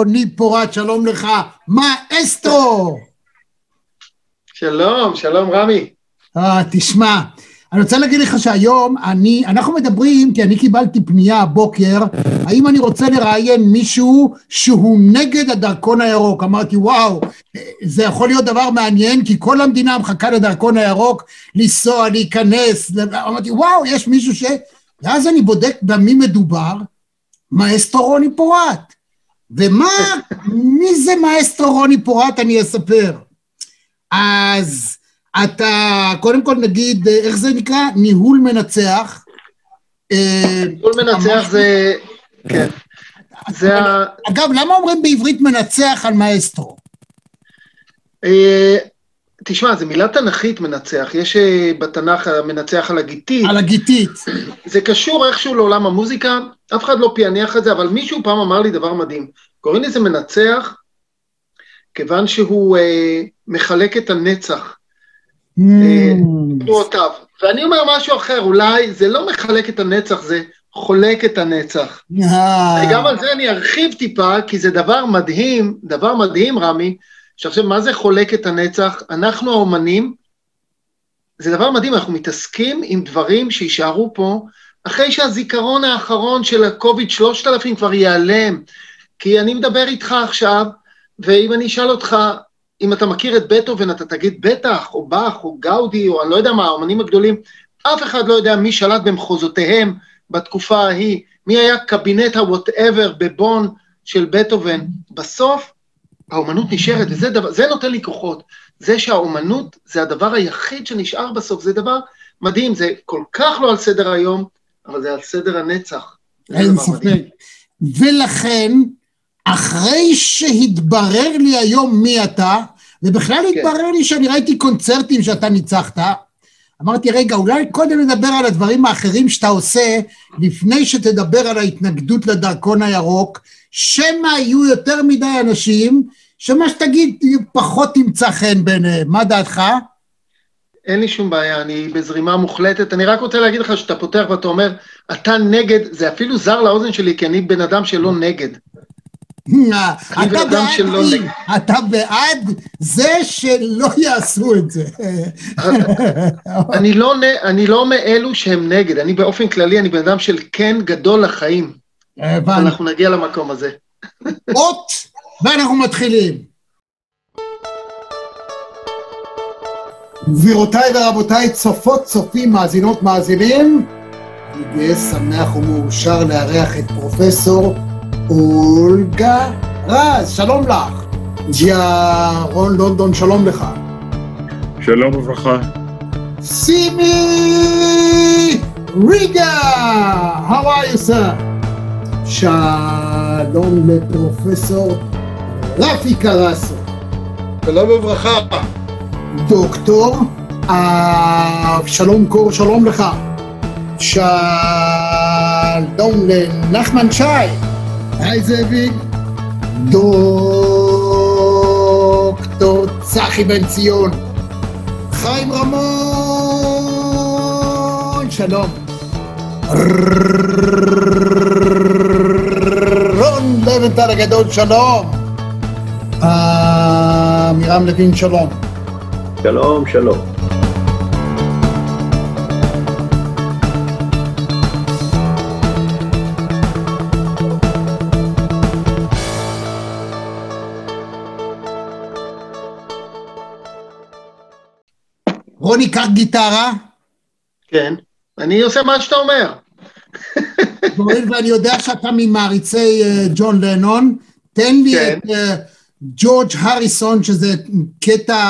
רוני פורט, שלום לך, מה אסטרו? שלום, שלום רמי. אה, תשמע, אני רוצה להגיד לך שהיום אני, אנחנו מדברים, כי אני קיבלתי פנייה הבוקר, האם אני רוצה לראיין מישהו שהוא נגד הדרכון הירוק. אמרתי, וואו, זה יכול להיות דבר מעניין, כי כל המדינה מחכה לדרכון הירוק, לנסוע, להיכנס. אמרתי, וואו, יש מישהו ש... ואז אני בודק במי מדובר, מאסטרו רוני פורט. ומה, מי זה מאסטרו רוני פורט, אני אספר. אז אתה, קודם כל נגיד, איך זה נקרא? ניהול מנצח. אה, ניהול מנצח זה, כן. זה ה... אגב, למה אומרים בעברית מנצח על מאסטרו? אה, תשמע, זו מילה תנכית מנצח, יש אה, בתנ"ך מנצח על הגיתית. על הגיתית. זה קשור איכשהו לעולם המוזיקה, אף אחד לא פענח את זה, אבל מישהו פעם אמר לי דבר מדהים. קוראים לזה מנצח, כיוון שהוא אה, מחלק את הנצח. תנועותיו. Mm. ואני אומר משהו אחר, אולי זה לא מחלק את הנצח, זה חולק את הנצח. וגם על זה אני ארחיב טיפה, כי זה דבר מדהים, דבר מדהים, רמי, שעכשיו, מה זה חולק את הנצח? אנחנו האומנים, זה דבר מדהים, אנחנו מתעסקים עם דברים שיישארו פה, אחרי שהזיכרון האחרון של הקוביד 3000 כבר ייעלם. כי אני מדבר איתך עכשיו, ואם אני אשאל אותך, אם אתה מכיר את בטהובן, אתה תגיד בטח, או באך, או גאודי, או אני לא יודע מה, האמנים הגדולים, אף אחד לא יודע מי שלט במחוזותיהם בתקופה ההיא, מי היה קבינט ה-whatever בבון של בטהובן. בסוף, האומנות נשארת, וזה דבר, זה נותן לי כוחות. זה שהאומנות זה הדבר היחיד שנשאר בסוף, זה דבר מדהים, זה כל כך לא על סדר היום, אבל זה על סדר הנצח. אין ספק. ולכן, אחרי שהתברר לי היום מי אתה, ובכלל כן. התברר לי שאני ראיתי קונצרטים שאתה ניצחת, אמרתי, רגע, אולי קודם נדבר על הדברים האחרים שאתה עושה, לפני שתדבר על ההתנגדות לדרכון הירוק, שמא יהיו יותר מדי אנשים, שמה שתגיד פחות תמצא חן ביניהם. מה דעתך? אין לי שום בעיה, אני בזרימה מוחלטת. אני רק רוצה להגיד לך שאתה פותח ואתה אומר, אתה נגד, זה אפילו זר לאוזן שלי, כי אני בן אדם שלא נגד. אתה בעד, אתה בעד זה שלא יעשו את זה. אני לא, אני לא מאלו שהם נגד, אני באופן כללי, אני בן אדם של כן גדול לחיים. אנחנו נגיע למקום הזה. אות, ואנחנו מתחילים. גבירותיי ורבותיי, צופות, צופים, מאזינות, מאזינים, אני גאה, שמח ומאושר לארח את פרופסור אולגה רז, שלום לך. ג'יה רון לונדון, שלום לך. שלום וברכה. סימי ריגה, how are you sir? שלום לפרופסור רפי קרסו. שלום וברכה. דוקטור אבשלום קור, שלום לך. שלום לנחמן שי. היי זאביק. דוקטור צחי בן ציון. חיים רמון, שלום. רון לבנטל הגדול, שלום. עמירם לוין, שלום. שלום, שלום. קח גיטרה. כן, אני עושה מה שאתה אומר. ואני יודע שאתה ממעריצי אה, ג'ון לנון, תן לי כן. את אה, ג'ורג' הריסון, שזה קטע,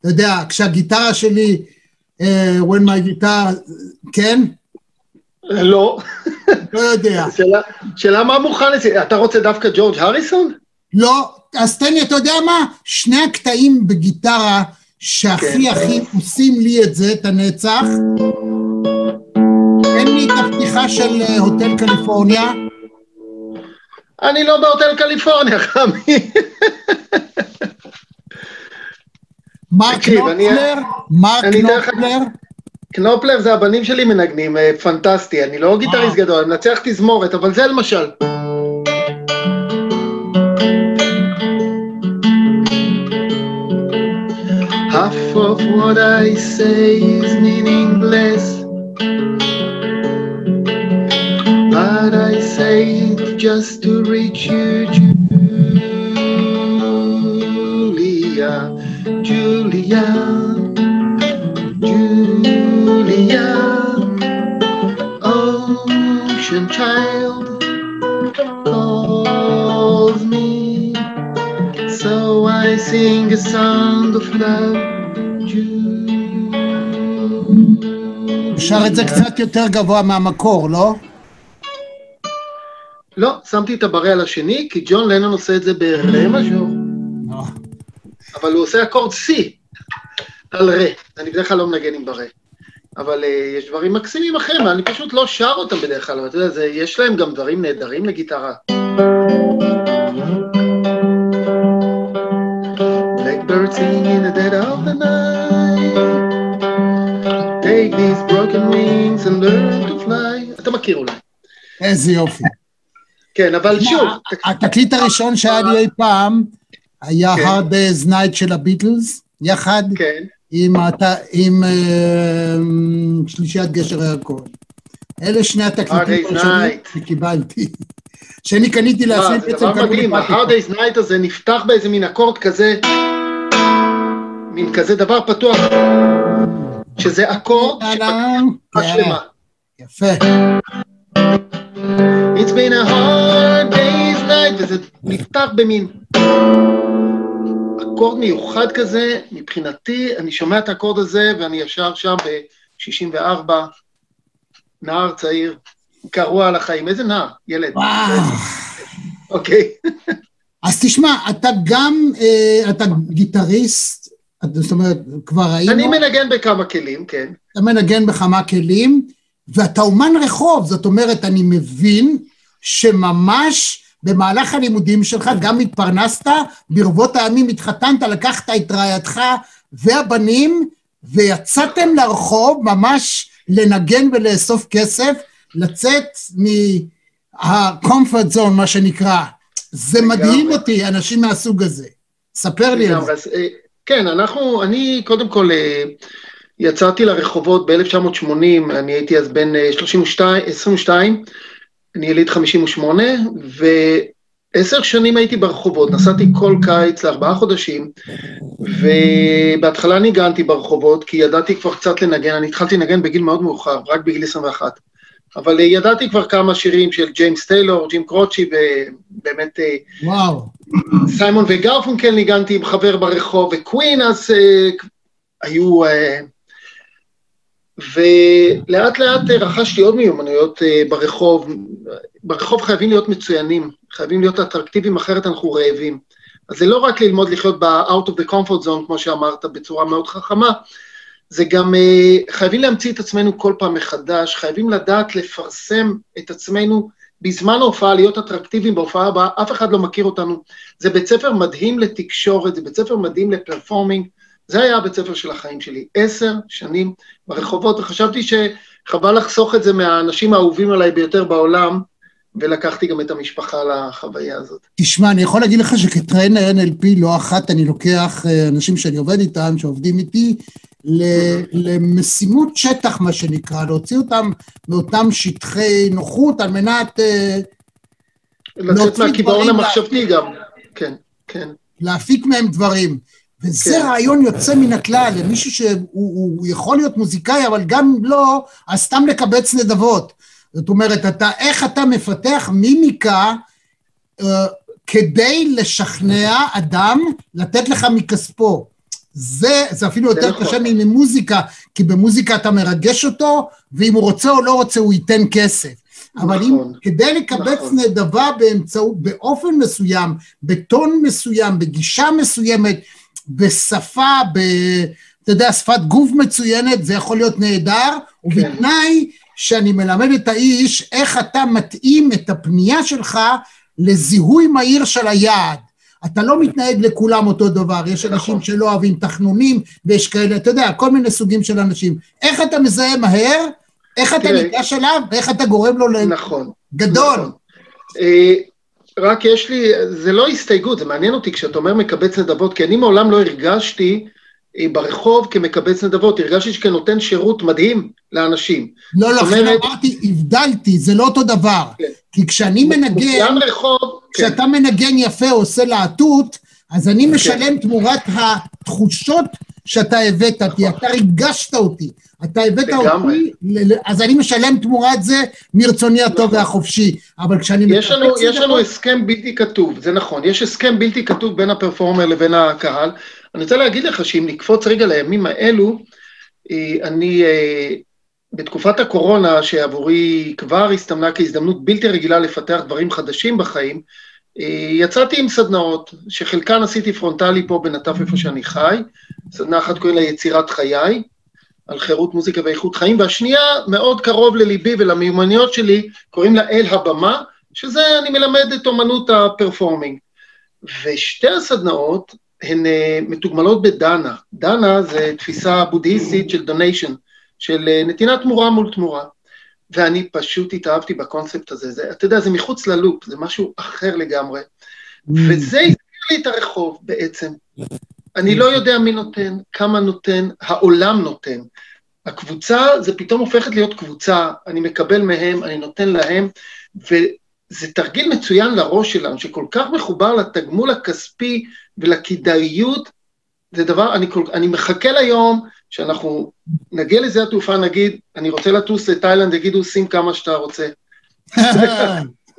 אתה יודע, כשהגיטרה שלי, uh, when my guitar, כן? לא. לא יודע. שאלה, שאלה מה מוכן לזה, אתה רוצה דווקא ג'ורג' הריסון? לא, אז תן לי, אתה יודע מה? שני הקטעים בגיטרה שהכי כן. הכי עושים לי את זה, את הנצח. תן לי את הפתיחה של אה, הוטל קליפורניה. אני לא בהוטל קליפורניה, חמי. מרק נופלר? מרק נופלר? קנופלר זה הבנים שלי מנגנים, אה, פנטסטי, אני לא גיטריסט גדול, אני מנצח תזמורת, אבל זה למשל. Of what I say is meaningless. But I say it just to reach you, Julia, Julia Julia, ocean child calls me, so I sing a song of love. שר את זה קצת יותר גבוה מהמקור, לא? לא, שמתי את הברה על השני, כי ג'ון לנון עושה את זה ברה מז'ור. אבל הוא עושה אקורד C על רה. אני בדרך כלל לא מנגן עם ברה. אבל uh, יש דברים מקסימים אחרים, אני פשוט לא שר אותם בדרך כלל, אבל אתה יודע, זה, יש להם גם דברים נהדרים לגיטרה. Blackbird sing in the dead of the night These broken wings and learn to fly אתה מכיר אולי. איזה יופי. כן, אבל שוב... התקליט הראשון שהיה לי אי פעם היה כן. Hard Day's Night של הביטלס, יחד כן. עם, אה, שלישיית גשר הירקון. אלה שני התקליטים הראשונים. שקיבלתי. שאני קניתי לעצמי, זה בעצם דבר קנו לי מדהים. ה-Hard Day's Night הזה נפתח באיזה מין אקורד כזה, מין כזה דבר פתוח, שזה אקורד כן, שלמה. יפה. It's been a hard day's night, וזה נפתח במין אקורד מיוחד כזה, מבחינתי, אני שומע את האקורד הזה ואני ישר שם ב-64, נער צעיר, קרוע על החיים, איזה נער? ילד. אוקיי. אז תשמע, אתה גם, אתה גיטריסט, זאת אומרת, כבר ראינו, אני מנגן בכמה כלים, כן. אתה מנגן בכמה כלים, ואתה אומן רחוב, זאת אומרת, אני מבין שממש במהלך הלימודים שלך גם התפרנסת, ברבות הימים התחתנת, לקחת את רעייתך והבנים, ויצאתם לרחוב ממש לנגן ולאסוף כסף, לצאת מה-comfort zone, מה שנקרא. זה. מדהים אותי, אנשים מהסוג הזה. ספר לי על. זה. אה, כן, אנחנו, אני קודם כל אה, יצאתי לרחובות ב-1980, אני הייתי אז בן אה, 32, 22, אני יליד 58, ועשר שנים הייתי ברחובות, נסעתי כל קיץ לארבעה חודשים, ובהתחלה ניגנתי ברחובות, כי ידעתי כבר קצת לנגן, אני התחלתי לנגן בגיל מאוד מאוחר, רק בגיל 21. אבל אה, ידעתי כבר כמה שירים של ג'יימס טיילור, ג'ים קרוצ'י, ובאמת אה, וואו. סיימון וגרפונקל ניגנתי עם חבר ברחוב, וקווין אז אה, היו... אה, ולאט לאט רכשתי עוד מיומנויות אה, ברחוב. ברחוב חייבים להיות מצוינים, חייבים להיות אטרקטיביים, אחרת אנחנו רעבים. אז זה לא רק ללמוד לחיות ב-out of the comfort zone, כמו שאמרת, בצורה מאוד חכמה, זה גם אה, חייבים להמציא את עצמנו כל פעם מחדש, חייבים לדעת לפרסם את עצמנו בזמן ההופעה, להיות אטרקטיביים בהופעה הבאה, אף אחד לא מכיר אותנו. זה בית ספר מדהים לתקשורת, זה בית ספר מדהים לפרפורמינג, זה היה הבית ספר של החיים שלי, עשר שנים ברחובות, וחשבתי שחבל לחסוך את זה מהאנשים האהובים עליי ביותר בעולם, ולקחתי גם את המשפחה לחוויה הזאת. תשמע, אני יכול להגיד לך שכטריינר NLP לא אחת אני לוקח אה, אנשים שאני עובד איתם, שעובדים איתי, למשימות שטח, מה שנקרא, להוציא אותם מאותם שטחי נוחות על מנת אה, לצאת מהקיבעון המחשבתי גם, כן, כן. להפיק מהם דברים. וזה כן. רעיון יוצא מן הכלל, למישהו שהוא הוא יכול להיות מוזיקאי, אבל גם לא, אז סתם לקבץ נדבות. זאת אומרת, אתה, איך אתה מפתח מימיקה אה, כדי לשכנע אדם לתת לך מכספו. זה, זה אפילו יותר נכון. קשה ממוזיקה, כי במוזיקה אתה מרגש אותו, ואם הוא רוצה או לא רוצה, הוא ייתן כסף. אבל אם נכון. כדי לקבץ נכון. נדבה באמצעות, באופן מסוים, בטון מסוים, בגישה מסוימת, בשפה, ב... אתה יודע, שפת גוף מצוינת, זה יכול להיות נהדר, ובתנאי שאני מלמד את האיש איך אתה מתאים את הפנייה שלך לזיהוי מהיר של היעד. אתה לא מתנהג לכולם אותו דבר, יש אנשים נכון. שלא אוהבים תחנונים, ויש כאלה, אתה יודע, כל מיני סוגים של אנשים. איך אתה מזהה מהר? איך אתה ניגש אליו? ואיך אתה גורם לו ל... נכון. גדול. נכון. אה, רק יש לי, זה לא הסתייגות, זה מעניין אותי כשאתה אומר מקבץ נדבות, כי אני מעולם לא הרגשתי ברחוב כמקבץ נדבות, הרגשתי שכנותן שירות מדהים לאנשים. לא, לא, לכן אמרתי, הבדלתי, זה לא אותו דבר. כן. כי כשאני מנגן, רחוב, כן. כשאתה כן. מנגן יפה או עושה להטוט, אז אני כן. משלם כן. תמורת התחושות שאתה הבאת, כי נכון. אתה ריגשת אותי. אתה הבאת אותי, אז אני משלם תמורת זה מרצוני הטוב נכון. והחופשי. אבל כשאני יש לנו, יש לנו הסכם בלתי כתוב, זה נכון, יש הסכם בלתי כתוב בין הפרפורמר לבין הקהל. אני רוצה להגיד לך שאם נקפוץ רגע לימים האלו, אה, אני אה, בתקופת הקורונה, שעבורי כבר הסתמנה כהזדמנות בלתי רגילה לפתח דברים חדשים בחיים, אה, יצאתי עם סדנאות, שחלקן עשיתי פרונטלי פה בנטף איפה שאני חי, סדנה אחת קוראים לה יצירת חיי, על חירות מוזיקה ואיכות חיים, והשנייה מאוד קרוב לליבי ולמיומנויות שלי, קוראים לה אל הבמה, שזה אני מלמד את אומנות ה performing. ושתי הסדנאות הן אה, מתוגמלות בדנה. דנה זה תפיסה בודהיסטית של דוניישן, של אה, נתינת תמורה מול תמורה. ואני פשוט התאהבתי בקונספט הזה. זה, אתה יודע, זה מחוץ ללופ, זה משהו אחר לגמרי. וזה הזכיר לי את הרחוב בעצם. אני לא יודע מי נותן, כמה נותן, העולם נותן. הקבוצה, זה פתאום הופכת להיות קבוצה, אני מקבל מהם, אני נותן להם, וזה תרגיל מצוין לראש שלנו, שכל כך מחובר לתגמול הכספי ולכדאיות, זה דבר, אני, אני מחכה ליום שאנחנו נגיע לזה התעופה, נגיד, אני רוצה לטוס לתאילנד, יגידו, שים כמה שאתה רוצה.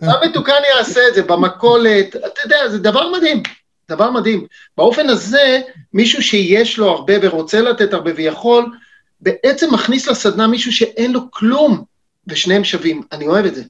מה מתוקן יעשה את זה במכולת, אתה יודע, זה דבר מדהים, דבר מדהים. באופן הזה, מישהו שיש לו הרבה ורוצה לתת הרבה ויכול, בעצם מכניס לסדנה מישהו שאין לו כלום, ושניהם שווים. אני אוהב את זה.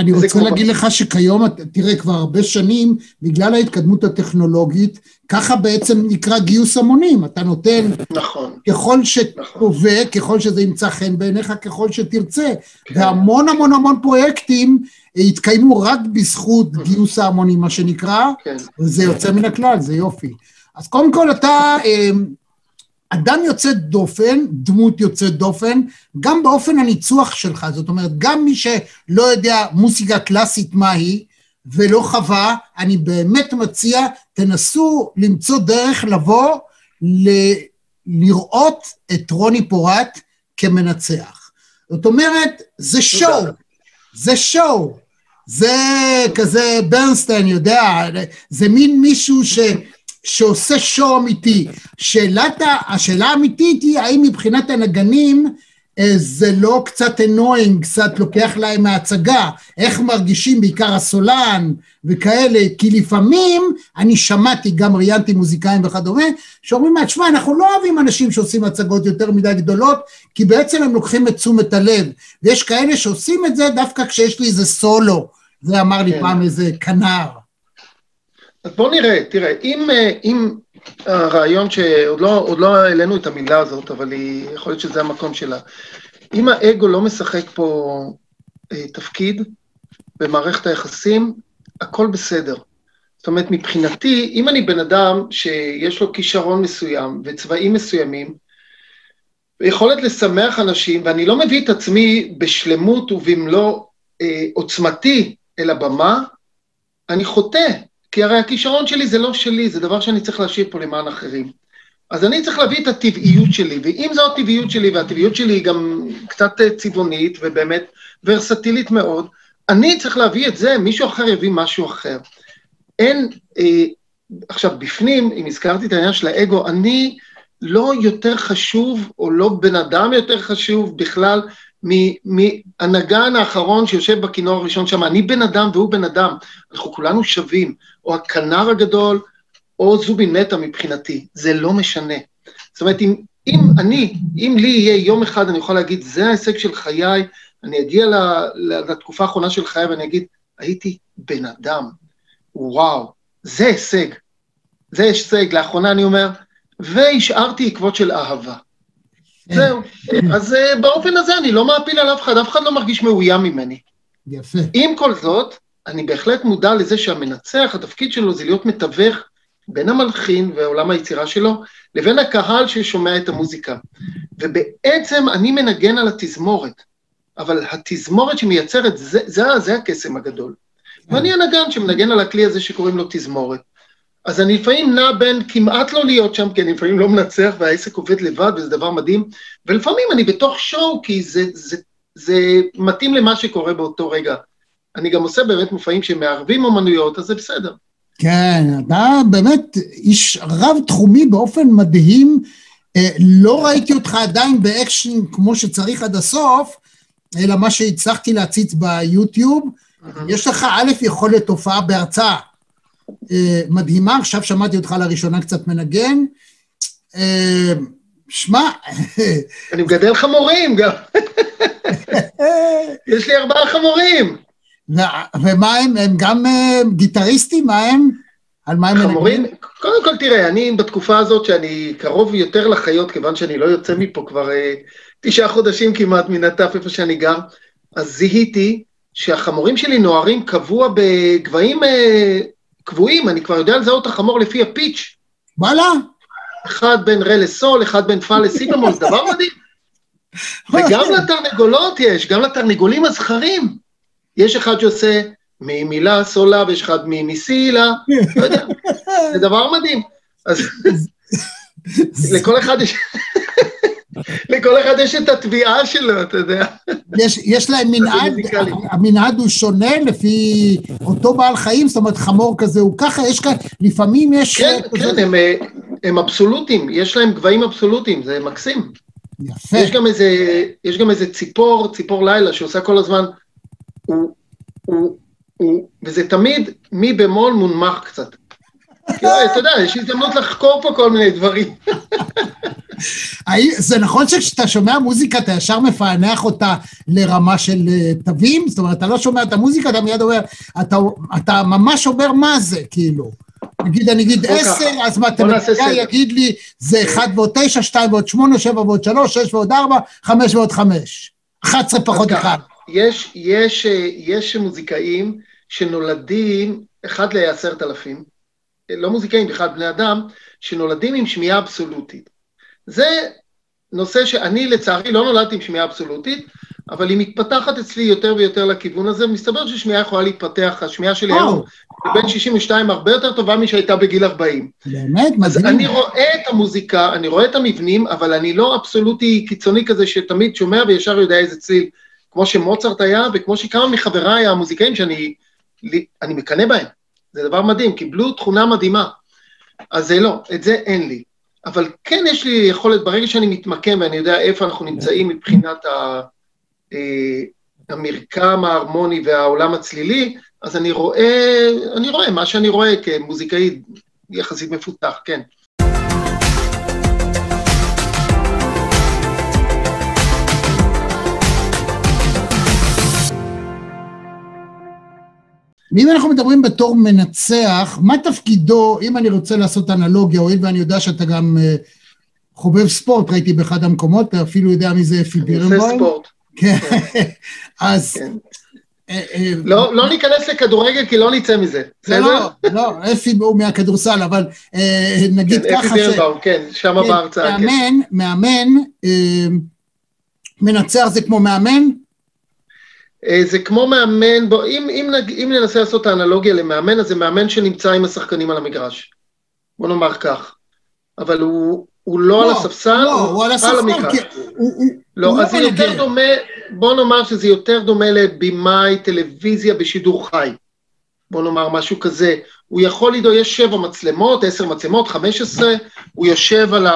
אני רוצה להגיד לך שכיום, תראה, כבר הרבה שנים, בגלל ההתקדמות הטכנולוגית, ככה בעצם נקרא גיוס המונים. אתה נותן, נכון, ככל שתובע, נכון. ככל שזה ימצא חן בעיניך, ככל שתרצה. כן. והמון המון המון פרויקטים התקיימו רק בזכות גיוס ההמונים, מה שנקרא, כן. וזה יוצא מן הכלל, זה יופי. אז קודם כל אתה אה, אדם יוצא דופן, דמות יוצאת דופן, גם באופן הניצוח שלך, זאת אומרת, גם מי שלא יודע מוזיקה קלאסית מהי, ולא חווה, אני באמת מציע, תנסו למצוא דרך לבוא ל- לראות את רוני פורט כמנצח. זאת אומרת, זה שואו, זה שואו, זה כזה ברנסטיין, יודע, זה מין מישהו ש... שעושה שואו אמיתי. שאלת, השאלה האמיתית היא, האם מבחינת הנגנים אה, זה לא קצת אנוינג, קצת לוקח להם מההצגה, איך מרגישים בעיקר הסולן וכאלה, כי לפעמים אני שמעתי, גם ראיינתי מוזיקאים וכדומה, שאומרים מה, תשמע, אנחנו לא אוהבים אנשים שעושים הצגות יותר מדי גדולות, כי בעצם הם לוקחים את תשומת הלב, ויש כאלה שעושים את זה דווקא כשיש לי איזה סולו, זה אמר לי כן. פעם איזה כנר. אז בוא נראה, תראה, אם, אה, אם הרעיון שעוד לא, לא העלינו את המילה הזאת, אבל היא, יכול להיות שזה המקום שלה, אם האגו לא משחק פה אה, תפקיד במערכת היחסים, הכל בסדר. זאת אומרת, מבחינתי, אם אני בן אדם שיש לו כישרון מסוים וצבעים מסוימים, ויכולת לשמח אנשים, ואני לא מביא את עצמי בשלמות ובמלוא אה, עוצמתי אל הבמה, אני חוטא. כי הרי הכישרון שלי זה לא שלי, זה דבר שאני צריך להשאיר פה למען אחרים. אז אני צריך להביא את הטבעיות שלי, ואם זו הטבעיות שלי, והטבעיות שלי היא גם קצת אה, צבעונית ובאמת ורסטילית מאוד, אני צריך להביא את זה, מישהו אחר יביא משהו אחר. אין, אה, עכשיו, בפנים, אם הזכרתי את העניין של האגו, אני לא יותר חשוב, או לא בן אדם יותר חשוב בכלל, מהנגן האחרון שיושב בכינור הראשון שם, אני בן אדם והוא בן אדם, אנחנו כולנו שווים, או הכנר הגדול, או זובין מתה מבחינתי, זה לא משנה. זאת אומרת, אם, אם אני, אם לי יהיה יום אחד, אני יכול להגיד, זה ההישג של חיי, אני אגיע לתקופה האחרונה של חיי ואני אגיד, הייתי בן אדם, וואו, זה הישג. זה הישג, לאחרונה אני אומר, והשארתי עקבות של אהבה. זהו. אז אה, באופן הזה אני לא מעפיל על אף אחד, אף אחד לא מרגיש מאוים ממני. יפה. עם כל זאת, אני בהחלט מודע לזה שהמנצח, התפקיד שלו זה להיות מתווך בין המלחין ועולם היצירה שלו, לבין הקהל ששומע את המוזיקה. ובעצם אני מנגן על התזמורת, אבל התזמורת שמייצרת, זה, זה, זה הקסם הגדול. ואני הנגן שמנגן על הכלי הזה שקוראים לו תזמורת. אז אני לפעמים נע בין כמעט לא להיות שם, כי אני לפעמים לא מנצח והעסק עובד לבד וזה דבר מדהים, ולפעמים אני בתוך show, כי זה, זה, זה מתאים למה שקורה באותו רגע. אני גם עושה באמת מופעים שמערבים אומנויות, אז זה בסדר. כן, אתה באמת איש רב-תחומי באופן מדהים. אה, לא ראיתי אותך עדיין באקשן כמו שצריך עד הסוף, אלא מה שהצלחתי להציץ ביוטיוב. יש לך א', יכולת הופעה בהרצאה אה, מדהימה, עכשיו שמעתי אותך לראשונה קצת מנגן. אה, שמע... אני מגדל חמורים גם. יש לי ארבעה חמורים. ומה הם? הם גם אה, גיטריסטים? מה הם? על מה הם חמורים? קודם כל, תראה, אני בתקופה הזאת שאני קרוב יותר לחיות, כיוון שאני לא יוצא מפה כבר אה, תשעה חודשים כמעט מן הטף איפה שאני גר, אז זיהיתי שהחמורים שלי נוערים קבוע בגבהים אה, קבועים, אני כבר יודע לזהות את החמור לפי הפיץ'. וואלה? אחד בין רה לסול, אחד בין פא לסי במול, זה דבר מדהים. וגם לתרנגולות יש, גם לתרנגולים הזכרים. יש אחד שעושה ממילה סולה ויש אחד מסילה, לא יודע, זה דבר מדהים. אז לכל אחד יש... לכל אחד יש את התביעה שלו, אתה יודע. יש, יש להם מנעד, המנעד הוא שונה לפי אותו בעל חיים, זאת אומרת חמור כזה הוא ככה, יש כאן, לפעמים יש... כן, כן, הם, אה, הם אבסולוטים, יש להם גבהים אבסולוטיים, זה מקסים. יפה. יש גם איזה, יש גם איזה ציפור, ציפור לילה, שעושה כל הזמן הוא, הוא, הוא, וזה תמיד מי במול מונמך קצת. אתה יודע, יש הזדמנות לחקור פה כל מיני דברים. זה נכון שכשאתה שומע מוזיקה אתה ישר מפענח אותה לרמה של אה, תווים? זאת אומרת, אתה לא שומע את המוזיקה, אתה מיד אומר, אתה, אתה ממש אומר מה זה, כאילו. נגיד, אני אגיד עשר, אז מתמטיקאי יגיד לי, זה אחד ועוד תשע, שתיים ועוד שמונה, שבע ועוד שלוש, שש ועוד ארבע, חמש ועוד חמש. אחת עשרה פחות אחד. יש, יש, יש מוזיקאים שנולדים, אחד לעשרת אלפים, לא מוזיקאים, בכלל בני אדם, שנולדים עם שמיעה אבסולוטית. זה נושא שאני לצערי לא נולדתי עם שמיעה אבסולוטית, אבל היא מתפתחת אצלי יותר ויותר לכיוון הזה, מסתבר ששמיעה יכולה להתפתח, השמיעה שלי היום בבין 62 הרבה יותר טובה משהייתה בגיל 40. באמת? מדהים. אז אני רואה את המוזיקה, אני רואה את המבנים, אבל אני לא אבסולוטי קיצוני כזה שתמיד שומע וישר יודע איזה צליל. כמו שמוצרט היה, וכמו שכמה מחבריי המוזיקאים שאני אני מקנא בהם. זה דבר מדהים, קיבלו תכונה מדהימה. אז זה לא, את זה אין לי. אבל כן יש לי יכולת, ברגע שאני מתמקם ואני יודע איפה אנחנו נמצאים מבחינת ה, אה, המרקם ההרמוני והעולם הצלילי, אז אני רואה, אני רואה מה שאני רואה כמוזיקאי יחסית מפותח, כן. ואם אנחנו מדברים בתור מנצח, מה תפקידו, אם אני רוצה לעשות אנלוגיה, הואיל ואני יודע שאתה גם uh, חובב ספורט, ראיתי באחד המקומות, אתה אפילו יודע מי זה אפי בירנבוים. אני עושה ספורט. כן, אז... כן. אה, אה, לא, לא ניכנס לכדורגל כי לא נצא מזה, בסדר? לא, לא, אפי הוא מהכדורסל, אבל נגיד כן, ככה. אפי בירנבאום, כן, שם כן, בהרצאה, כן. מאמן, מאמן, מנצח זה כמו מאמן, אה, זה כמו מאמן, בוא, אם, אם, אם ננסה לעשות את האנלוגיה למאמן, אז זה מאמן שנמצא עם השחקנים על המגרש. בוא נאמר כך. אבל הוא, הוא לא, לא על הספסל, לא, הוא, הוא על הספסל, המגרש. כי הוא, הוא, לא, הוא אז לא זה יותר דומה, בוא נאמר שזה יותר דומה לבימאי טלוויזיה בשידור חי. בוא נאמר משהו כזה. הוא יכול לדאוג, יש שבע מצלמות, עשר מצלמות, חמש עשרה, הוא יושב על ה...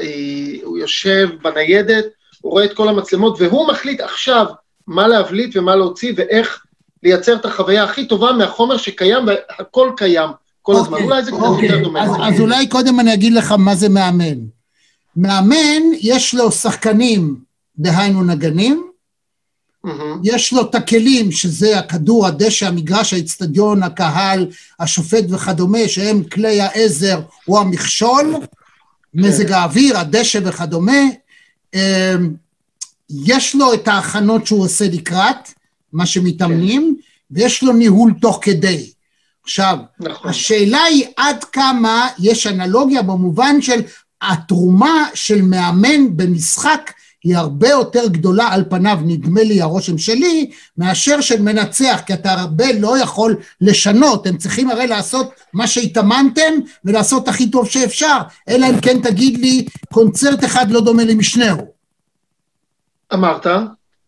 אה, הוא יושב בניידת, הוא רואה את כל המצלמות, והוא מחליט עכשיו, מה להבליט ומה להוציא ואיך לייצר את החוויה הכי טובה מהחומר שקיים והכל קיים כל okay, הזמן. אולי זה קצת okay. יותר דומה. אז, אז אולי קודם אני אגיד לך מה זה מאמן. מאמן, יש לו שחקנים, דהיינו נגנים, mm-hmm. יש לו את הכלים, שזה הכדור, הדשא, המגרש, האיצטדיון, הקהל, השופט וכדומה, שהם כלי העזר או המכשול, okay. מזג האוויר, הדשא וכדומה. יש לו את ההכנות שהוא עושה לקראת, מה שמתאמנים, ויש לו ניהול תוך כדי. עכשיו, נכון. השאלה היא עד כמה יש אנלוגיה במובן של התרומה של מאמן במשחק היא הרבה יותר גדולה על פניו, נדמה לי הרושם שלי, מאשר של מנצח, כי אתה הרבה לא יכול לשנות, הם צריכים הרי לעשות מה שהתאמנתם ולעשות הכי טוב שאפשר, אלא אם כן תגיד לי, קונצרט אחד לא דומה למשנהו. אמרת,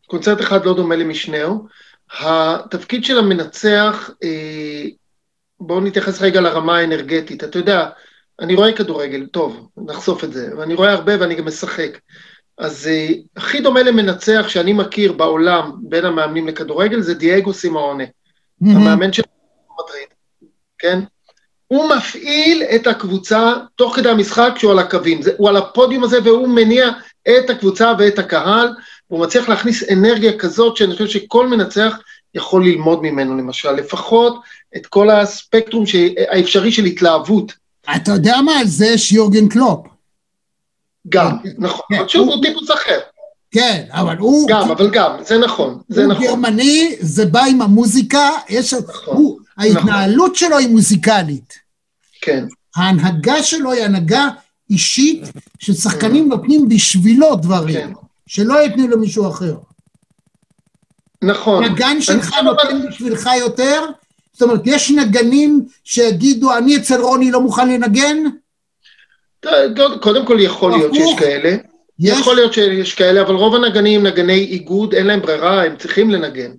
קונצרט אחד לא דומה למשנהו. התפקיד של המנצח, אה, בואו נתייחס רגע לרמה האנרגטית. אתה יודע, אני רואה כדורגל, טוב, נחשוף את זה, ואני רואה הרבה ואני גם משחק. אז uh, הכי דומה למנצח שאני מכיר בעולם בין המאמנים לכדורגל זה דייגו סימאונה, mm-hmm. המאמן של מדריד, כן? הוא מפעיל את הקבוצה תוך כדי המשחק כשהוא על הקווים, זה, הוא על הפודיום הזה והוא מניע את הקבוצה ואת הקהל, והוא מצליח להכניס אנרגיה כזאת שאני חושב שכל מנצח יכול ללמוד ממנו למשל, לפחות את כל הספקטרום האפשרי של התלהבות. אתה יודע מה, על זה יש יורגן קלופ. גם. נכון, כן, שוב, הוא טיפוס אחר. כן, אבל הוא... גם, אבל גם, זה נכון, זה נכון. הוא גרמני, זה בא עם המוזיקה, יש... נכון, הוא, ההתנהלות נכון. שלו היא מוזיקלית. כן. ההנהגה שלו היא הנהגה אישית, ששחקנים כן. נותנים בשבילו דברים, כן. שלא יתנו למישהו אחר. נכון. נגן שלך נותן בשבילך יותר? זאת אומרת, יש נגנים שיגידו, אני אצל רוני לא מוכן לנגן? קודם כל יכול להיות שיש כאלה. יש? יכול להיות שיש כאלה, אבל רוב הנגנים נגני איגוד, אין להם ברירה, הם צריכים לנגן.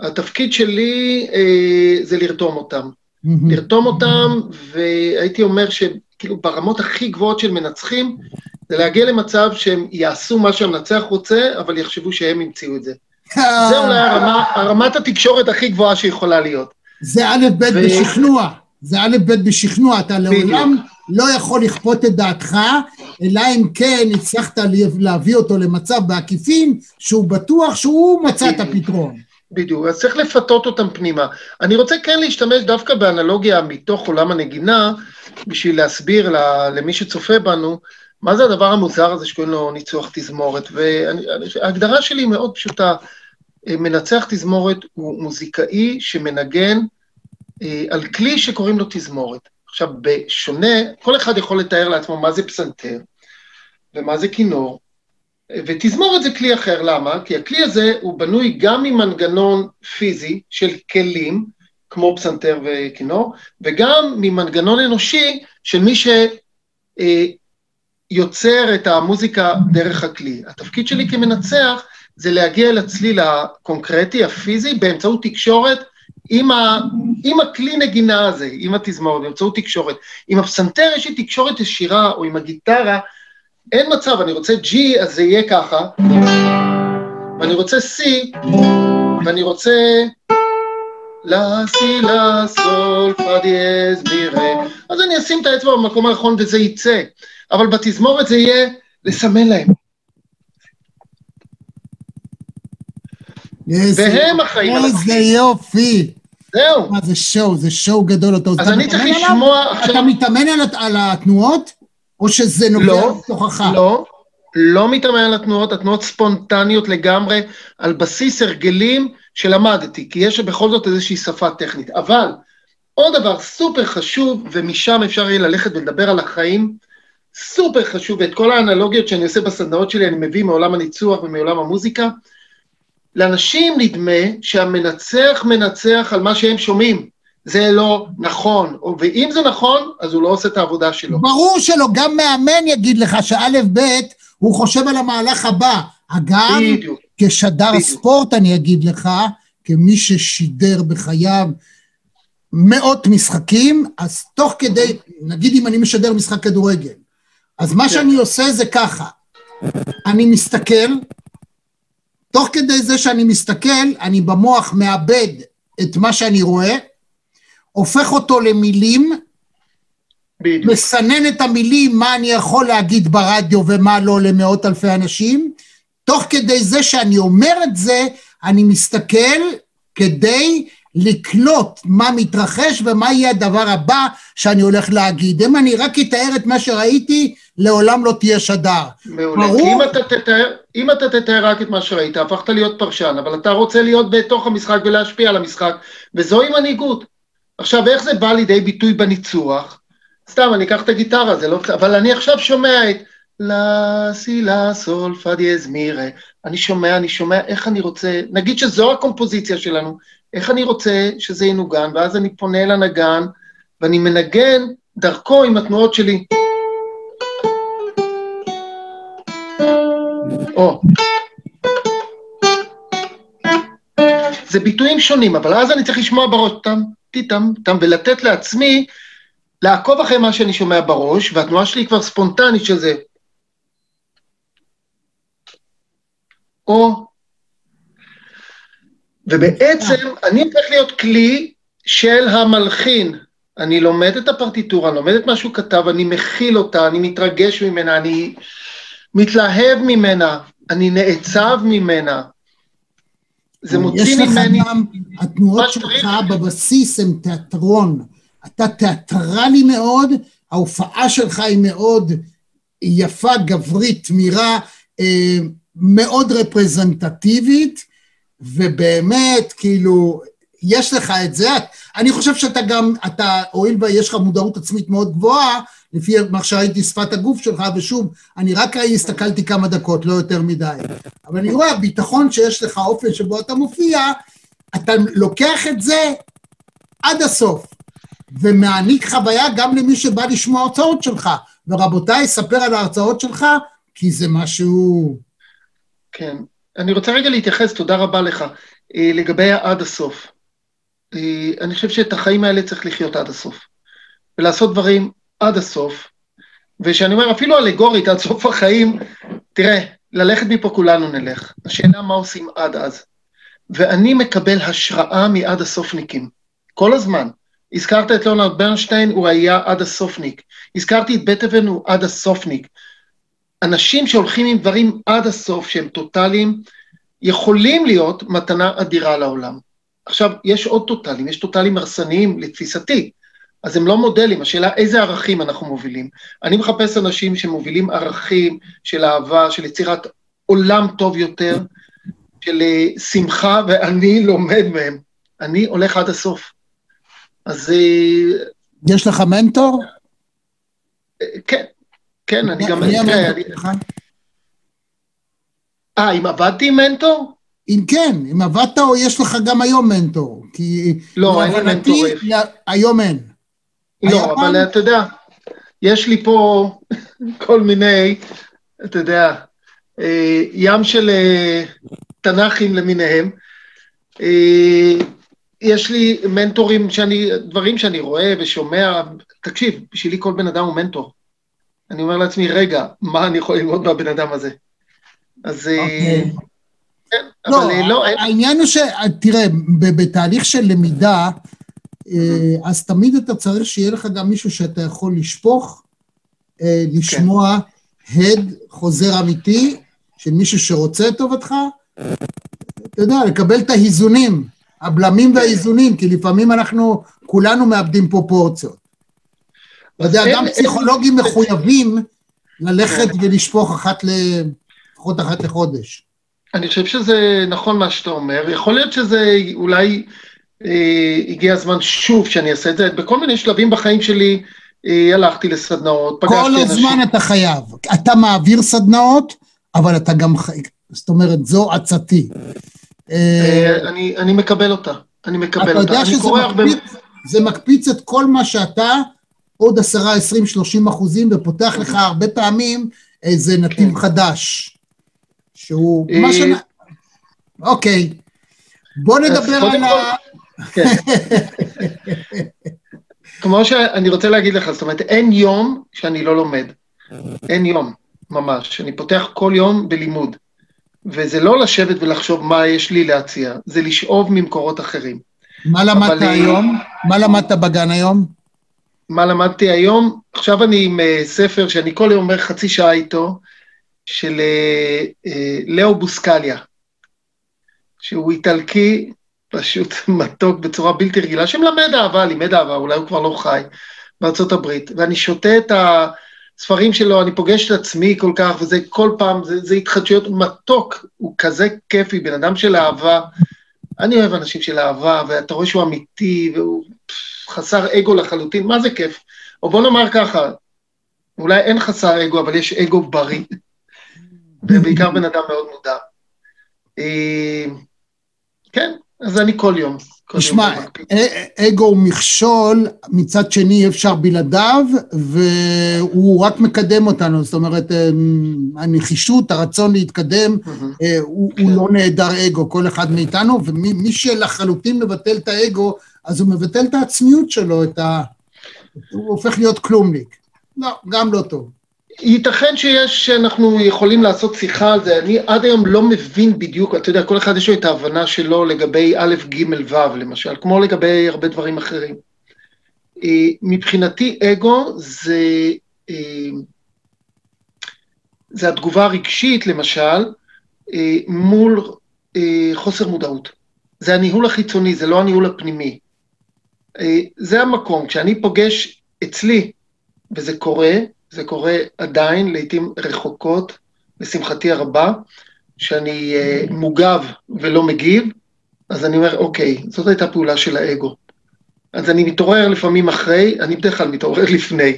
התפקיד שלי אה, זה לרתום אותם. לרתום אותם, והייתי אומר שכאילו ברמות הכי גבוהות של מנצחים, זה להגיע למצב שהם יעשו מה שהמנצח רוצה, אבל יחשבו שהם המציאו את זה. זה אולי הרמה, הרמת התקשורת הכי גבוהה שיכולה להיות. זה א' ב' ו... בשכנוע. זה א' ב' בשכנוע, אתה לעולם לא יכול לכפות את דעתך, אלא אם כן הצלחת להביא אותו למצב בעקיפין, שהוא בטוח שהוא מצא את הפתרון. בדיוק, אז צריך לפתות אותם פנימה. אני רוצה כן להשתמש דווקא באנלוגיה מתוך עולם הנגינה, בשביל להסביר למי שצופה בנו, מה זה הדבר המוזר הזה שקוראים לו ניצוח תזמורת. וההגדרה שלי היא מאוד פשוטה. מנצח תזמורת הוא מוזיקאי שמנגן אה, על כלי שקוראים לו תזמורת. עכשיו, בשונה, כל אחד יכול לתאר לעצמו מה זה פסנתר ומה זה כינור, ותזמורת זה כלי אחר, למה? כי הכלי הזה הוא בנוי גם ממנגנון פיזי של כלים, כמו פסנתר וכינור, וגם ממנגנון אנושי של מי שיוצר את המוזיקה דרך הכלי. התפקיד שלי כמנצח זה להגיע לצליל הקונקרטי, הפיזי, באמצעות תקשורת עם, ה, עם הכלי נגינה הזה, עם התזמורת, באמצעות תקשורת. עם הפסנתר יש לי תקשורת ישירה, או עם הגיטרה, אין מצב, אני רוצה G, אז זה יהיה ככה, ואני רוצה C, ואני רוצה לה, סי, לה, סול, פא דיאז, מירה, אז אני אשים את האצבע במקום הנכון וזה יצא. אבל בתזמורת זה יהיה לסמן להם. והם החיים על איזה יופי. זהו. מה זה שואו, זה שואו גדול. אז אני צריך לשמוע. אתה מתאמן על התנועות? או שזה נוגע לא, לתוכך? לא, לא מתאמן על התנועות, התנועות ספונטניות לגמרי, על בסיס הרגלים שלמדתי, כי יש בכל זאת איזושהי שפה טכנית. אבל עוד דבר סופר חשוב, ומשם אפשר יהיה ללכת ולדבר על החיים, סופר חשוב, ואת כל האנלוגיות שאני עושה בסדנאות שלי אני מביא מעולם הניצוח ומעולם המוזיקה, לאנשים נדמה שהמנצח מנצח על מה שהם שומעים. זה לא נכון, ואם זה נכון, אז הוא לא עושה את העבודה שלו. ברור שלא, גם מאמן יגיד לך שא' ב', הוא חושב על המהלך הבא. אגב, בדיוק, כשדר בדיוק. ספורט אני אגיד לך, כמי ששידר בחייו מאות משחקים, אז תוך כדי, נגיד אם אני משדר משחק כדורגל, אז מה כן. שאני עושה זה ככה, אני מסתכל, תוך כדי זה שאני מסתכל, אני במוח מאבד את מה שאני רואה, הופך אותו למילים, בדיוק. מסנן את המילים, מה אני יכול להגיד ברדיו ומה לא למאות אלפי אנשים, תוך כדי זה שאני אומר את זה, אני מסתכל כדי לקלוט מה מתרחש ומה יהיה הדבר הבא שאני הולך להגיד. אם אני רק אתאר את מה שראיתי, לעולם לא תהיה שדר. מעולה. ברור? אם אתה, תתאר, אם אתה תתאר רק את מה שראית, הפכת להיות פרשן, אבל אתה רוצה להיות בתוך המשחק ולהשפיע על המשחק, וזוהי מנהיגות. עכשיו, איך זה בא לידי ביטוי בניצוח? סתם, אני אקח את הגיטרה, זה לא... אבל אני עכשיו שומע את לה, סי, לה, סול, פא דיאז, מירה. אני שומע, אני שומע איך אני רוצה, נגיד שזו הקומפוזיציה שלנו, איך אני רוצה שזה ינוגן, ואז אני פונה אל הנגן, ואני מנגן דרכו עם התנועות שלי. או. זה ביטויים שונים, אבל אז אני צריך לשמוע בראש טם, טיטם, טם, ולתת לעצמי לעקוב אחרי מה שאני שומע בראש, והתנועה שלי כבר ספונטנית של זה. או... ובעצם אני הופך להיות כלי של המלחין. אני לומד את הפרטיטורה, אני לומד את מה שהוא כתב, אני מכיל אותה, אני מתרגש ממנה, אני מתלהב ממנה, אני נעצב ממנה. זה מוציא ממני... יש לך גם, התנועות שלך בבסיס הן תיאטרון. אתה תיאטרלי מאוד, ההופעה שלך היא מאוד יפה, גברית, תמירה, אה, מאוד רפרזנטטיבית, ובאמת, כאילו, יש לך את זה. אני חושב שאתה גם, אתה, הואיל ויש לך מודעות עצמית מאוד גבוהה, לפי מה שראיתי שפת הגוף שלך, ושוב, אני רק הסתכלתי כמה דקות, לא יותר מדי. אבל אני רואה, הביטחון שיש לך, האופן שבו אתה מופיע, אתה לוקח את זה עד הסוף, ומעניק חוויה גם למי שבא לשמוע הרצאות שלך. ורבותיי, ספר על ההרצאות שלך, כי זה משהו... כן. אני רוצה רגע להתייחס, תודה רבה לך, אה, לגבי עד הסוף. אה, אני חושב שאת החיים האלה צריך לחיות עד הסוף. ולעשות דברים עד הסוף, וכשאני אומר אפילו אלגורית עד סוף החיים, תראה, ללכת מפה כולנו נלך. השאלה מה עושים עד אז. ואני מקבל השראה מעד הסופניקים, כל הזמן. הזכרת את ליאונרד ברנשטיין, הוא היה עד הסופניק. הזכרתי את בטהבן, הוא עד הסופניק. אנשים שהולכים עם דברים עד הסוף, שהם טוטאליים, יכולים להיות מתנה אדירה לעולם. עכשיו, יש עוד טוטאלים, יש טוטאלים הרסניים לתפיסתי, אז הם לא מודלים, השאלה איזה ערכים אנחנו מובילים. אני מחפש אנשים שמובילים ערכים של אהבה, של יצירת עולם טוב יותר, של אה, שמחה, ואני לומד מהם. אני הולך עד הסוף. אז... אה, יש לך מנטור? כן, כן, אני גם... מי המנטור שלך? אה, אם עבדתי עם מנטור? אם כן, אם עבדת או יש לך גם היום מנטור, כי... לא, אין לי מנטור. היום אין. לא, אבל אתה יודע, יש לי פה כל מיני, אתה יודע, אה, ים של אה, תנ"כים למיניהם. אה, יש לי מנטורים שאני, דברים שאני רואה ושומע, תקשיב, בשבילי כל בן אדם הוא מנטור. אני אומר לעצמי, רגע, מה אני יכול ללמוד מהבן אדם הזה? אז... אוקיי. כן, לא, אבל לא... העניין הוא ש... תראה, בתהליך של למידה, אה, אז תמיד אתה צריך שיהיה לך גם מישהו שאתה יכול לשפוך, אה, לשמוע כן. הד חוזר אמיתי של מישהו שרוצה את טובתך, אתה יודע, לקבל את האיזונים, הבלמים כן. והאיזונים, כי לפעמים אנחנו כולנו מאבדים פרופורציות. אתה יודע, גם פסיכולוגים מחויבים ללכת כן. ולשפוך אחת ל... לפחות אחת לחודש. אני חושב שזה נכון מה שאתה אומר, יכול להיות שזה אולי אה, הגיע הזמן שוב שאני אעשה את זה, בכל מיני שלבים בחיים שלי אה, הלכתי לסדנאות, פגשתי אנשים. כל הזמן אתה חייב, אתה מעביר סדנאות, אבל אתה גם חייב, זאת אומרת, זו עצתי. אה, אני, אני מקבל אותה, אני מקבל אותה. אתה יודע שזה מקפיץ, זה מקפיץ את כל מה שאתה, עוד עשרה, עשרים, שלושים אחוזים, ופותח לך הרבה פעמים איזה נתיב כן. חדש. שהוא, מה ש... אוקיי, בוא נדבר על ה... כן. כמו שאני רוצה להגיד לך, זאת אומרת, אין יום שאני לא לומד. אין יום, ממש. אני פותח כל יום בלימוד. וזה לא לשבת ולחשוב מה יש לי להציע, זה לשאוב ממקורות אחרים. מה למדת היום? מה למדת בגן היום? מה למדתי היום? עכשיו אני עם uh, ספר שאני כל יום אומר חצי שעה איתו, של uh, uh, לאו בוסקליה, שהוא איטלקי פשוט מתוק בצורה בלתי רגילה, שמלמד אהבה, לימד אהבה, אולי הוא כבר לא חי בארצות הברית, ואני שותה את הספרים שלו, אני פוגש את עצמי כל כך, וזה כל פעם, זה, זה התחדשויות, מתוק, הוא כזה כיפי, בן אדם של אהבה. אני אוהב אנשים של אהבה, ואתה רואה שהוא אמיתי, והוא חסר אגו לחלוטין, מה זה כיף? או בוא נאמר ככה, אולי אין חסר אגו, אבל יש אגו בריא, ובעיקר בן אדם מאוד מודע. אה, כן, אז אני כל יום. תשמע, אגו הוא מכשול, מצד שני אי אפשר בלעדיו, והוא רק מקדם אותנו, זאת אומרת, אה, הנחישות, הרצון להתקדם, אה, הוא כן. לא נעדר אגו, כל אחד מאיתנו, ומי שלחלוטין מבטל את האגו, אז הוא מבטל את העצמיות שלו, את ה... הוא הופך להיות כלומניק. לא, גם לא טוב. ייתכן שיש, שאנחנו יכולים לעשות שיחה על זה, אני עד היום לא מבין בדיוק, אתה יודע, כל אחד יש לו את ההבנה שלו לגבי א', ג', ו', למשל, כמו לגבי הרבה דברים אחרים. אה, מבחינתי אגו זה, אה, זה התגובה הרגשית, למשל, אה, מול חוסר מודעות. זה הניהול החיצוני, זה לא הניהול הפנימי. זה המקום, כשאני פוגש אצלי, וזה קורה, זה קורה עדיין, לעיתים רחוקות, לשמחתי הרבה, שאני uh, מוגב ולא מגיב, אז אני אומר, אוקיי, זאת הייתה פעולה של האגו. אז אני מתעורר לפעמים אחרי, אני בדרך כלל מתעורר לפני.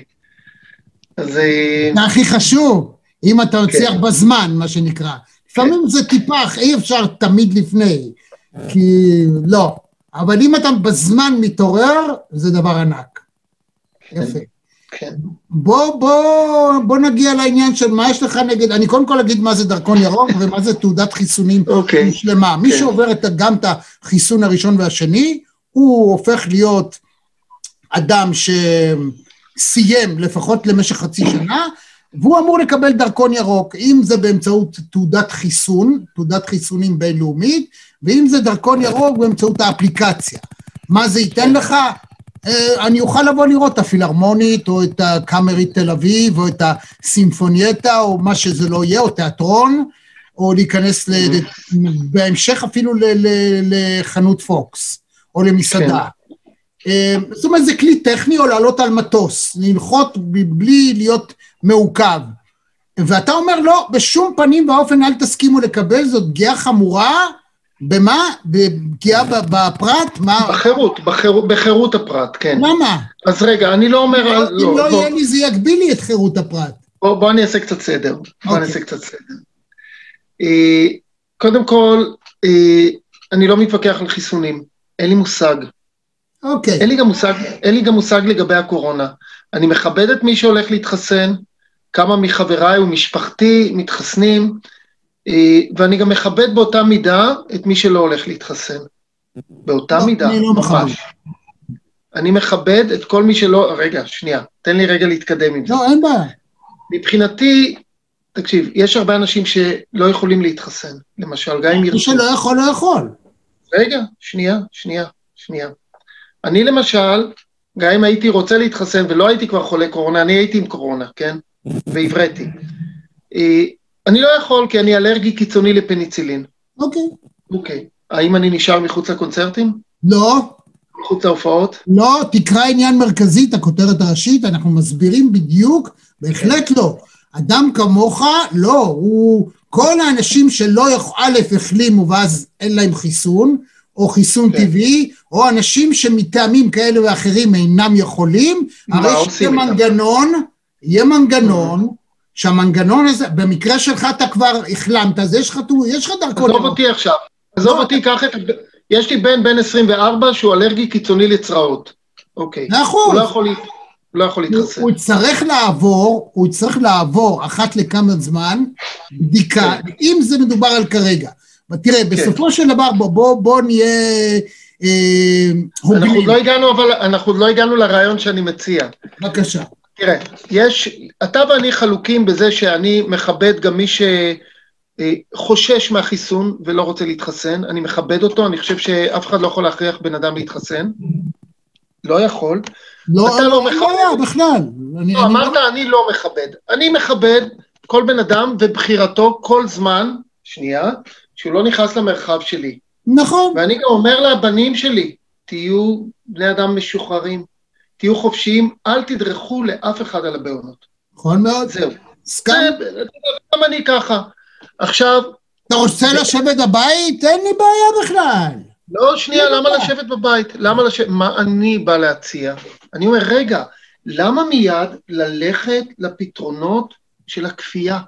אז... אה, זה הכי חשוב, אם אתה מצליח כן. בזמן, מה שנקרא. לפעמים כן. זה טיפה, אי אפשר תמיד לפני, כי לא. אבל אם אתה בזמן מתעורר, זה דבר ענק. כן. יפה. כן. בוא, בוא, בוא נגיע לעניין של מה יש לך נגד, אני קודם כל אגיד מה זה דרכון ירוק ומה זה תעודת חיסונים okay. אוקיי. שלמה. Okay. מי כן. שעובר את, גם את החיסון הראשון והשני, הוא הופך להיות אדם שסיים לפחות למשך חצי שנה, והוא אמור לקבל דרכון ירוק, אם זה באמצעות תעודת חיסון, תעודת חיסונים בינלאומית, ואם זה דרכון ירוק באמצעות האפליקציה. מה זה ייתן לך? אה, אני אוכל לבוא לראות את הפילהרמונית, או את הקאמרית תל אביב, או את הסימפונייטה, או מה שזה לא יהיה, או תיאטרון, או להיכנס ל... בהמשך אפילו ל... ל... לחנות פוקס, או למסעדה. כן. אה, זאת אומרת, זה כלי טכני, או לעלות על מטוס, לנחות בלי להיות מעוכב. ואתה אומר, לא, בשום פנים ואופן אל תסכימו לקבל, זאת פגיעה חמורה, במה? בפגיעה בפרט? מה? בחירות, בחיר, בחירות הפרט, כן. למה? אז רגע, אני לא אומר... אם לא, לא יהיה לי, זה יגביל לי את חירות הפרט. בוא, בוא אני אעשה קצת סדר. בוא אני אוקיי. אעשה קצת סדר. אה, קודם כל, אה, אני לא מתווכח על חיסונים, אין לי מושג. אוקיי. אין לי גם מושג, אין לי גם מושג לגבי הקורונה. אני מכבד את מי שהולך להתחסן, כמה מחבריי ומשפחתי מתחסנים, ואני גם מכבד באותה מידה את מי שלא הולך להתחסן. באותה לא, מידה, לא ממש. אני מכבד את כל מי שלא... רגע, שנייה, תן לי רגע להתקדם עם זה. לא, אין בעיה. מבחינתי, תקשיב, יש הרבה אנשים שלא יכולים להתחסן, למשל, גם אם ירצו. מי שלא יכול, לא יכול. רגע, שנייה, שנייה, שנייה. אני למשל, גם אם הייתי רוצה להתחסן ולא הייתי כבר חולה קורונה, אני הייתי עם קורונה, כן? והבראתי. אני לא יכול כי אני אלרגי קיצוני לפניצילין. אוקיי. אוקיי. האם אני נשאר מחוץ לקונצרטים? לא. מחוץ להופעות? לא, תקרא עניין מרכזי, את הכותרת הראשית, אנחנו מסבירים בדיוק, בהחלט לא. אדם כמוך, לא, הוא... כל האנשים שלא א', החלימו ואז אין להם חיסון, או חיסון כן. טבעי, או אנשים שמטעמים כאלה ואחרים אינם יכולים, הרי שיהיה מנגנון, יהיה מנגנון שהמנגנון הזה, במקרה שלך אתה כבר החלמת, אז יש לך, יש לך דרכון. עזוב אותי עכשיו, עזוב לא, אותי, קח את... יש לי בן בן 24 שהוא אלרגי קיצוני לצרעות. אוקיי. נכון. הוא לא יכול, לא יכול להתחסן. הוא יצטרך לעבור, הוא יצטרך לעבור אחת לכמה זמן בדיקה, כן. אם זה מדובר על כרגע. תראה, כן. בסופו של דבר, בוא, נהיה אה. אנחנו לא הגענו, אבל אנחנו לא הגענו לרעיון שאני מציע. בבקשה. תראה, יש, אתה ואני חלוקים בזה שאני מכבד גם מי שחושש מהחיסון ולא רוצה להתחסן, אני מכבד אותו, אני חושב שאף אחד לא יכול להכריח בן אדם להתחסן. לא יכול. לא, אתה לא, לא מכבד. לא, בכלל. אני, לא, אני אמרת, לא... אני לא מכבד. אני מכבד כל בן אדם ובחירתו כל זמן, שנייה, שהוא לא נכנס למרחב שלי. נכון. ואני גם אומר לבנים שלי, תהיו בני אדם משוחררים, תהיו חופשיים, אל תדרכו לאף אחד על הבעונות. נכון מאוד. זהו. סתם. גם אני ככה. עכשיו... אתה רוצה לשבת בבית? אין לי בעיה בכלל. לא, שנייה, למה לשבת בבית? למה לשבת? מה אני בא להציע? אני אומר, רגע, למה מיד ללכת לפתרונות של הכפייה?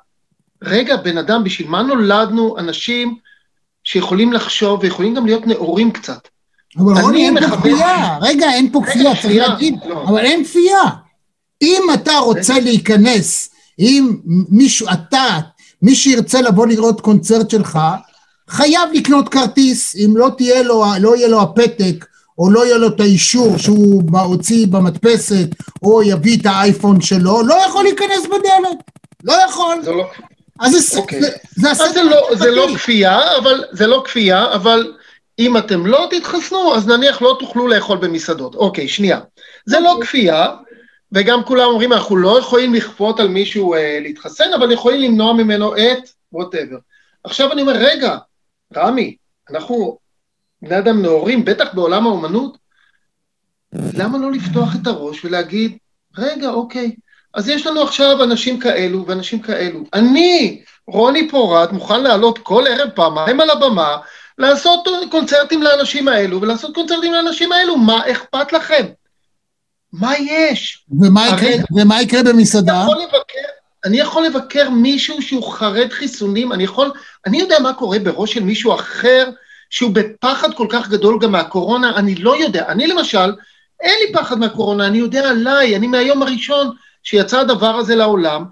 רגע, בן אדם, בשביל מה נולדנו אנשים שיכולים לחשוב ויכולים גם להיות נאורים קצת? אבל רוני, אין פה כפייה. רגע, אין פה כפייה, צריך להגיד, לא. אבל אין כפייה. אם אתה רוצה להיכנס, אם מישהו, אתה, מי שירצה לבוא לראות קונצרט שלך, חייב לקנות כרטיס, אם לא תהיה לו, לא יהיה לו הפתק, או לא יהיה לו את האישור שהוא הוציא במדפסת, או יביא את האייפון שלו, לא יכול להיכנס בדלת. לא יכול. זה לא... אז זה, אוקיי. זה, זה, זה, זה, לא, זה לא כפייה, אבל זה לא כפייה, אבל אם אתם לא תתחסנו, אז נניח לא תוכלו לאכול במסעדות. אוקיי, שנייה. זה לא. כפייה, וגם כולם אומרים, אנחנו לא יכולים לכפות על מישהו אה, להתחסן, אבל יכולים למנוע ממנו את ווטאבר. עכשיו אני אומר, רגע, רמי, אנחנו בני אדם נאורים, בטח בעולם האומנות, למה לא לפתוח את הראש ולהגיד, רגע, אוקיי, אז יש לנו עכשיו אנשים כאלו ואנשים כאלו. אני, רוני פורט, מוכן לעלות כל ערב פעמיים על הבמה, לעשות קונצרטים לאנשים האלו ולעשות קונצרטים לאנשים האלו, מה אכפת לכם? מה יש? ומה יקרה, ומה יקרה במסעדה? אני יכול, לבקר, אני יכול לבקר מישהו שהוא חרד חיסונים, אני יכול, אני יודע מה קורה בראש של מישהו אחר שהוא בפחד כל כך גדול גם מהקורונה, אני לא יודע. אני למשל, אין לי פחד מהקורונה, אני יודע עליי, אני מהיום הראשון שיצא הדבר הזה לעולם,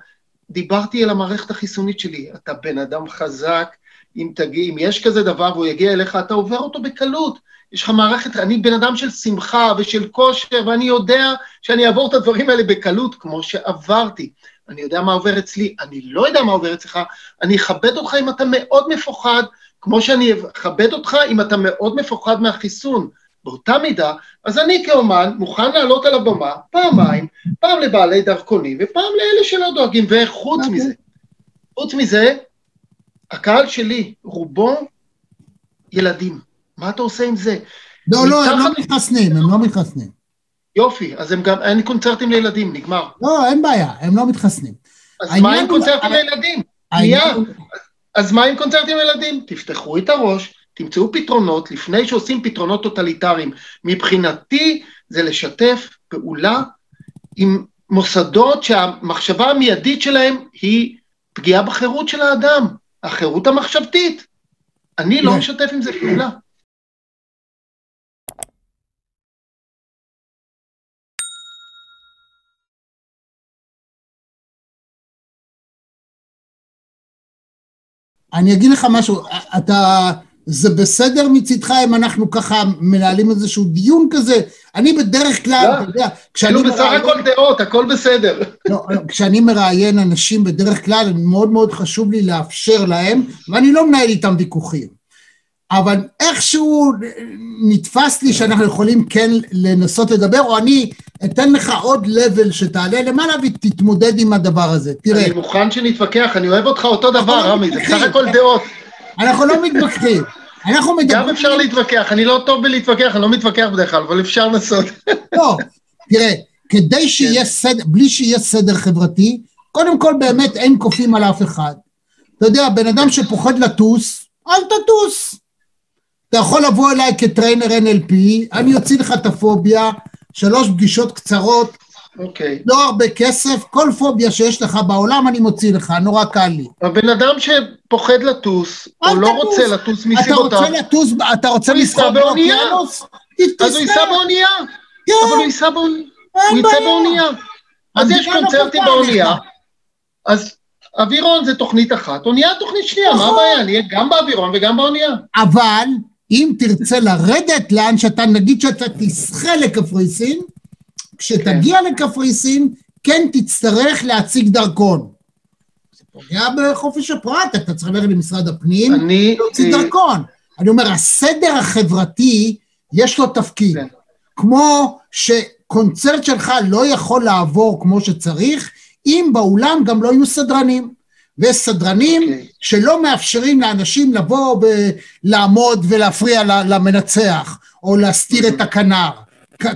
דיברתי על המערכת החיסונית שלי. אתה בן אדם חזק, אם תגיע, אם יש כזה דבר והוא יגיע אליך, אתה עובר אותו בקלות. יש לך מערכת, אני בן אדם של שמחה ושל כושר, ואני יודע שאני אעבור את הדברים האלה בקלות, כמו שעברתי. אני יודע מה עובר אצלי, אני לא יודע מה עובר אצלך, אני אכבד אותך אם אתה מאוד מפוחד, כמו שאני אכבד אותך אם אתה מאוד מפוחד מהחיסון. באותה מידה, אז אני כאומן מוכן לעלות על הבמה פעמיים, פעם לבעלי דרכונים ופעם לאלה שלא דואגים, וחוץ. אוקיי. מזה, חוץ מזה, הקהל שלי, רובו ילדים. מה אתה עושה עם זה? לא, לא, הם לא מתחסנים, הם לא מתחסנים. יופי, אז הם גם, אין קונצרטים לילדים, נגמר. לא, אין בעיה, הם לא מתחסנים. אז מה עם קונצרטים לילדים? אז מה עם קונצרטים לילדים? תפתחו את הראש, תמצאו פתרונות לפני שעושים פתרונות טוטליטריים. מבחינתי זה לשתף פעולה עם מוסדות שהמחשבה המיידית שלהם היא פגיעה בחירות של האדם, החירות המחשבתית. אני לא משתף עם זה פעולה. אני אגיד לך משהו, אתה, זה בסדר מצידך אם אנחנו ככה מנהלים איזשהו דיון כזה? אני בדרך כלל, לא, אתה יודע, כשאני כאילו בסך הכל דעות, הכל בסדר. לא, לא, כשאני מראיין אנשים בדרך כלל, מאוד מאוד חשוב לי לאפשר להם, ואני לא מנהל איתם ויכוחים. אבל איכשהו נתפס לי שאנחנו יכולים כן לנסות לדבר, או אני אתן לך עוד לבל שתעלה למעלה ותתמודד עם הדבר הזה. תראה. אני מוכן שנתווכח, אני אוהב אותך אותו דבר, לא רמי, זה בסך הכל דעות. אנחנו לא מתווכחים. אנחנו מדברים... גם אפשר להתווכח, אני לא טוב בלהתווכח, אני לא מתווכח בדרך כלל, אבל אפשר לנסות. לא, תראה, כדי שיהיה סדר, בלי שיהיה סדר חברתי, קודם כל באמת אין כופים על אף אחד. אתה יודע, בן אדם שפוחד לטוס, אל תטוס. אתה יכול לבוא אליי כטריינר NLP, אני אוציא לך את הפוביה, שלוש פגישות קצרות, אוקיי. לא הרבה כסף, כל פוביה שיש לך בעולם אני מוציא לך, נורא קל לי. הבן אדם שפוחד לטוס, או לא רוצה לטוס מסיבותיו, אתה רוצה לטוס, אתה רוצה לנסוע באונייה, אז הוא ייסע באונייה, כן. אבל הוא ייסע באונייה, הוא ייסע באונייה. אז יש קונצרטים באונייה, אז אווירון זה תוכנית אחת, אונייה תוכנית שנייה, מה נכון. הבעיה? נהיה גם באווירון וגם באונייה. אבל אם תרצה לרדת לאן שאתה, נגיד שאתה תסחה לקפריסין, כשתגיע כן. לקפריסין, כן תצטרך להציג דרכון. זה פוגע בחופש הפרט, אתה צריך ללכת למשרד הפנים, אני... להוציא אה, דרכון. אני אומר, הסדר החברתי, יש לו תפקיד. כן. כמו שקונצרט שלך לא יכול לעבור כמו שצריך, אם באולם גם לא יהיו סדרנים. וסדרנים okay. אוקיי. שלא מאפשרים לאנשים לבוא ולעמוד ולהפריע למנצח, או להסתיר mm-hmm. את הכנר,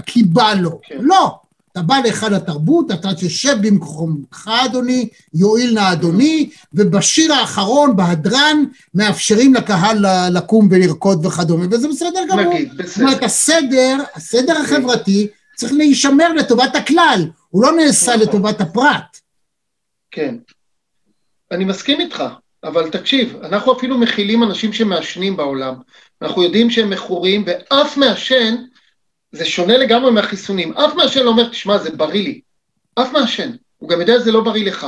כי בא לו. כן. לא. אתה בא להיכל התרבות, אתה תשב במקומך אדוני, יועיל נא אדוני, ובשיר האחרון, בהדרן, מאפשרים לקהל לקום ולרקוד וכדומה, וזה בסדר גמור. נגיד, בסדר. זאת אומרת, הסדר, הסדר החברתי צריך להישמר לטובת הכלל, הוא לא נעשה נכון. לטובת הפרט. כן. אני מסכים איתך, אבל תקשיב, אנחנו אפילו מכילים אנשים שמעשנים בעולם. אנחנו יודעים שהם מכורים, ואף מעשן זה שונה לגמרי מהחיסונים. אף מעשן לא אומר, תשמע, זה בריא לי. אף מעשן. הוא גם יודע שזה לא בריא לך,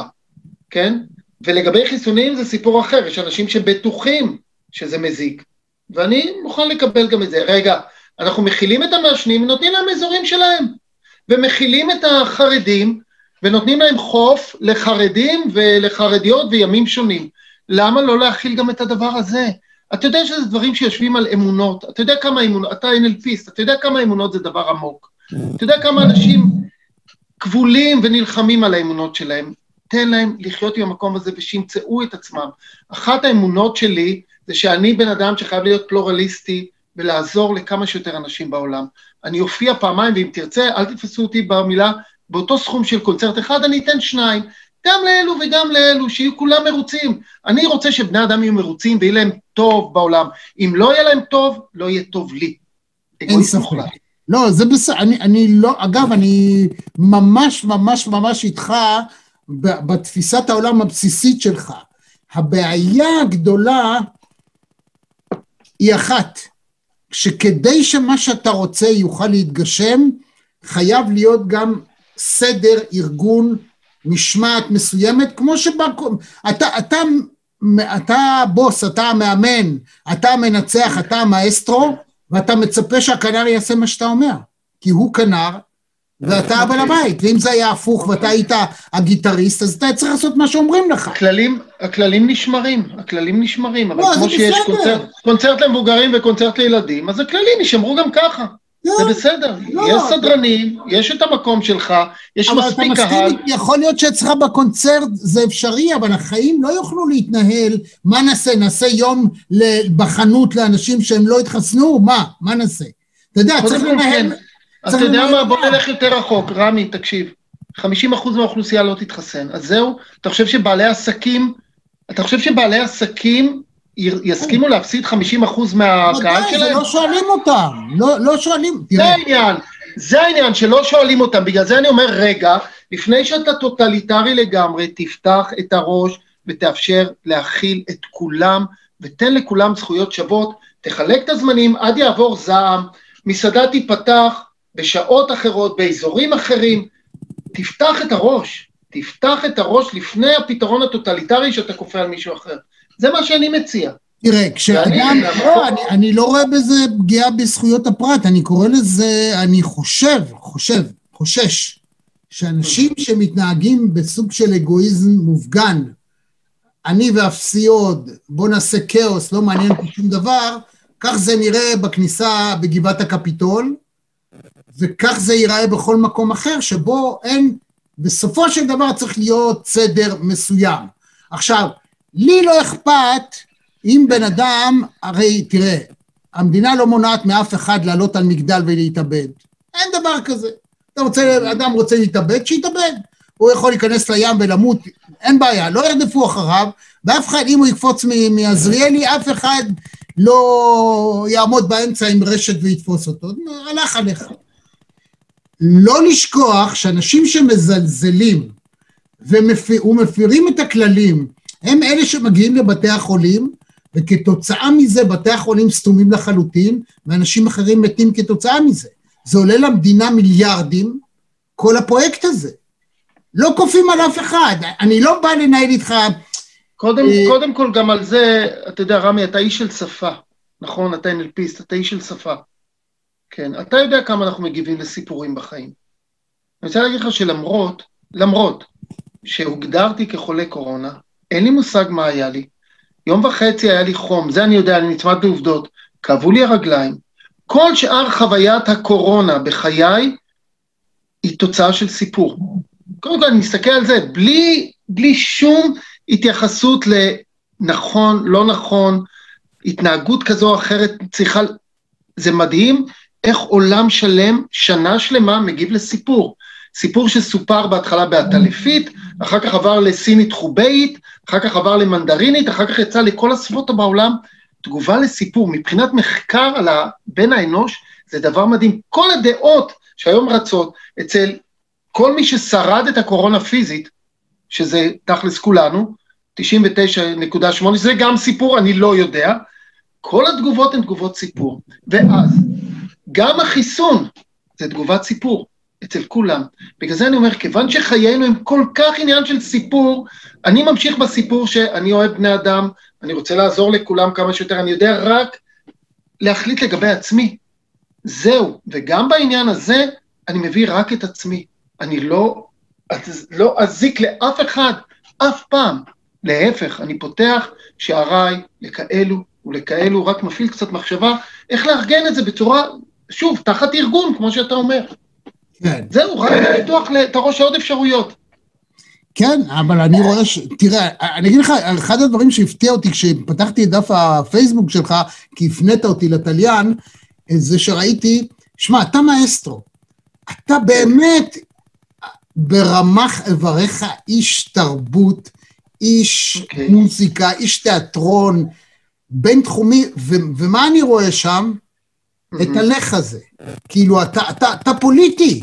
כן? ולגבי חיסונים זה סיפור אחר, יש אנשים שבטוחים שזה מזיק, ואני מוכן לקבל גם את זה. רגע, אנחנו מכילים את המעשנים ונותנים להם אזורים שלהם, ומכילים את החרדים ונותנים להם חוף לחרדים ולחרדיות וימים שונים. למה לא להכיל גם את הדבר הזה? אתה יודע שזה דברים שיושבים על אמונות, אתה יודע כמה אמונות, אתה NLPיסט, אתה יודע כמה אמונות זה דבר עמוק. אתה יודע כמה אנשים כבולים ונלחמים על האמונות שלהם. תן להם לחיות עם המקום הזה ושימצאו את עצמם. אחת האמונות שלי זה שאני בן אדם שחייב להיות פלורליסטי ולעזור לכמה שיותר אנשים בעולם. אני אופיע פעמיים, ואם תרצה, אל תתפסו אותי במילה, באותו סכום של קונצרט אחד, אני אתן שניים. גם לאלו וגם לאלו, שיהיו כולם מרוצים. אני רוצה שבני אדם יהיו מרוצים ויהיה להם טוב בעולם. אם לא יהיה להם טוב, לא יהיה טוב לי. אין ספק. לא, זה בסדר, אני, אני לא, אגב, אני ממש ממש ממש איתך בתפיסת העולם הבסיסית שלך. הבעיה הגדולה היא אחת, שכדי שמה שאתה רוצה יוכל להתגשם, חייב להיות גם סדר, ארגון, משמעת מסוימת, כמו שבא, אתה, אתה, אתה בוס, אתה המאמן, אתה המנצח, אתה המאסטרו, ואתה מצפה שהכנר יעשה מה שאתה אומר, כי הוא כנר, ואתה הבעל אוקיי. הבית, ואם זה היה הפוך ואתה היית הגיטריסט, אז אתה צריך לעשות מה שאומרים לך. הכללים, הכללים נשמרים, הכללים נשמרים, אבל לא, כמו שיש קונצרט, קונצרט למבוגרים וקונצרט לילדים, אז הכללים יישמרו גם ככה. לא, זה בסדר, לא, יש סדרנים, יש את המקום שלך, יש מספיק קהל. אבל אתה מסכים, יכול להיות שאצלך בקונצרט זה אפשרי, אבל החיים לא יוכלו להתנהל, מה נעשה, נעשה יום בחנות לאנשים שהם לא התחסנו? מה? מה נעשה? אתה יודע, צריך לנהל... כן. אתה יודע מה, בוא נלך יותר רחוק, רמי, תקשיב. 50% מהאוכלוסייה לא תתחסן, אז זהו, אתה חושב שבעלי עסקים, אתה חושב שבעלי עסקים יסכימו להפסיד 50% מהקהל שלהם? זה לא שואלים אותם, לא, לא שואלים, תראה. זה העניין, זה העניין שלא שואלים אותם, בגלל זה אני אומר, רגע, לפני שאתה טוטליטרי לגמרי, תפתח את הראש ותאפשר להכיל את כולם, ותן לכולם זכויות שוות, תחלק את הזמנים עד יעבור זעם, מסעדה תיפתח בשעות אחרות, באזורים אחרים, תפתח את הראש, תפתח את הראש לפני הפתרון הטוטליטרי שאתה כופה על מישהו אחר. זה מה שאני מציע. תראה, כשאדם, לא, אני, אני לא רואה בזה פגיעה בזכויות הפרט, אני קורא לזה, אני חושב, חושב, חושש, שאנשים שמתנהגים בסוג של אגואיזם מופגן, אני ואפסי עוד, בוא נעשה כאוס, לא מעניין אותי שום דבר, כך זה נראה בכניסה בגבעת הקפיטול, וכך זה ייראה בכל מקום אחר, שבו אין, בסופו של דבר צריך להיות סדר מסוים. עכשיו, לי לא אכפת אם בן אדם, הרי תראה, המדינה לא מונעת מאף אחד לעלות על מגדל ולהתאבד. אין דבר כזה. אתה רוצה, אדם רוצה להתאבד, שיתאבד. הוא יכול להיכנס לים ולמות, אין בעיה, לא ירדפו אחריו, ואף אחד, אם הוא יקפוץ מעזריאלי, אף אחד לא יעמוד באמצע עם רשת ויתפוס אותו. הלך עליך. לא לשכוח שאנשים שמזלזלים ומפירים את הכללים הם אלה שמגיעים לבתי החולים, וכתוצאה מזה בתי החולים סתומים לחלוטין, ואנשים אחרים מתים כתוצאה מזה. זה עולה למדינה מיליארדים, כל הפרויקט הזה. לא כופים על אף אחד, אני לא בא לנהל איתך... קודם, אה... קודם כל, גם על זה, אתה יודע, רמי, אתה איש של שפה, נכון? אתה NLPיסט, אתה איש של שפה. כן, אתה יודע כמה אנחנו מגיבים לסיפורים בחיים. אני רוצה להגיד לך שלמרות, למרות שהוגדרתי כחולה קורונה, אין לי מושג מה היה לי. יום וחצי היה לי חום, זה אני יודע, אני נצמד בעובדות. כאבו לי הרגליים. כל שאר חוויית הקורונה בחיי היא תוצאה של סיפור. קודם כל, אני מסתכל על זה, בלי, בלי שום התייחסות לנכון, לא נכון, התנהגות כזו או אחרת צריכה, זה מדהים איך עולם שלם, שנה שלמה, מגיב לסיפור. סיפור שסופר בהתחלה בעטלפית, אחר כך עבר לסינית חובאית, אחר כך עבר למנדרינית, אחר כך יצא לכל השפות בעולם. תגובה לסיפור, מבחינת מחקר על בן האנוש, זה דבר מדהים. כל הדעות שהיום רצות אצל כל מי ששרד את הקורונה פיזית, שזה תכלס כולנו, 99.8, זה גם סיפור, אני לא יודע, כל התגובות הן תגובות סיפור. ואז, גם החיסון זה תגובת סיפור. אצל כולם. בגלל זה אני אומר, כיוון שחיינו הם כל כך עניין של סיפור, אני ממשיך בסיפור שאני אוהב בני אדם, אני רוצה לעזור לכולם כמה שיותר, אני יודע רק להחליט לגבי עצמי. זהו, וגם בעניין הזה אני מביא רק את עצמי. אני לא, לא אזיק לאף אחד, אף פעם. להפך, אני פותח שעריי לכאלו ולכאלו, רק מפעיל קצת מחשבה, איך לארגן את זה בצורה, שוב, תחת ארגון, כמו שאתה אומר. כן. זהו, רק לפתוח את הראש לעוד אפשרויות. כן, אבל אני רואה ש... תראה, אני אגיד לך, אחד הדברים שהפתיע אותי כשפתחתי את דף הפייסבוק שלך, כי הפנית אותי לתליין, זה שראיתי, שמע, אתה מאסטרו. אתה באמת ברמ"ח איבריך איש תרבות, איש okay. אוקיי. מוזיקה, איש תיאטרון, בינתחומי, ומה אני רואה שם? את הלך הזה. כאילו, אתה, אתה, אתה פוליטי.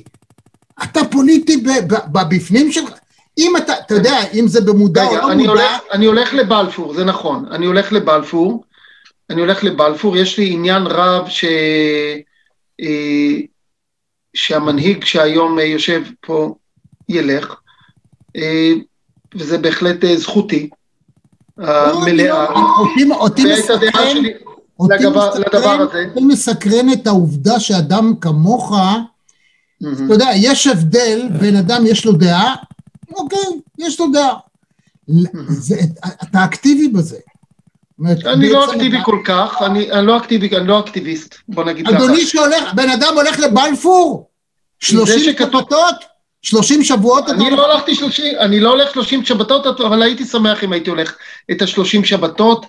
אתה פוליטי בבפנים שלך. אם אתה, אתה יודע, אם זה במודע או לא אני מודע... הולך, אני הולך לבלפור, זה נכון. אני הולך לבלפור. אני הולך לבלפור, יש לי עניין רב ש... אה, שהמנהיג שהיום אה, יושב פה ילך, אה, וזה בהחלט זכותי לא, המלאה. לא, אותי מסקרן, לדבר הזה. אותי מסקרן את העובדה שאדם כמוך, אתה יודע, יש הבדל בין אדם יש לו דעה, אוקיי, יש לו דעה. אתה אקטיבי בזה. אני לא אקטיבי כל כך, אני לא אקטיבי, אני לא אקטיביסט, בוא נגיד ככה. אדוני שהולך, בן אדם הולך לבלפור? שלושים שבתות? שלושים שבועות? אני לא הלכתי שלושים, אני לא הולך שלושים שבתות, אבל הייתי שמח אם הייתי הולך את השלושים שבתות.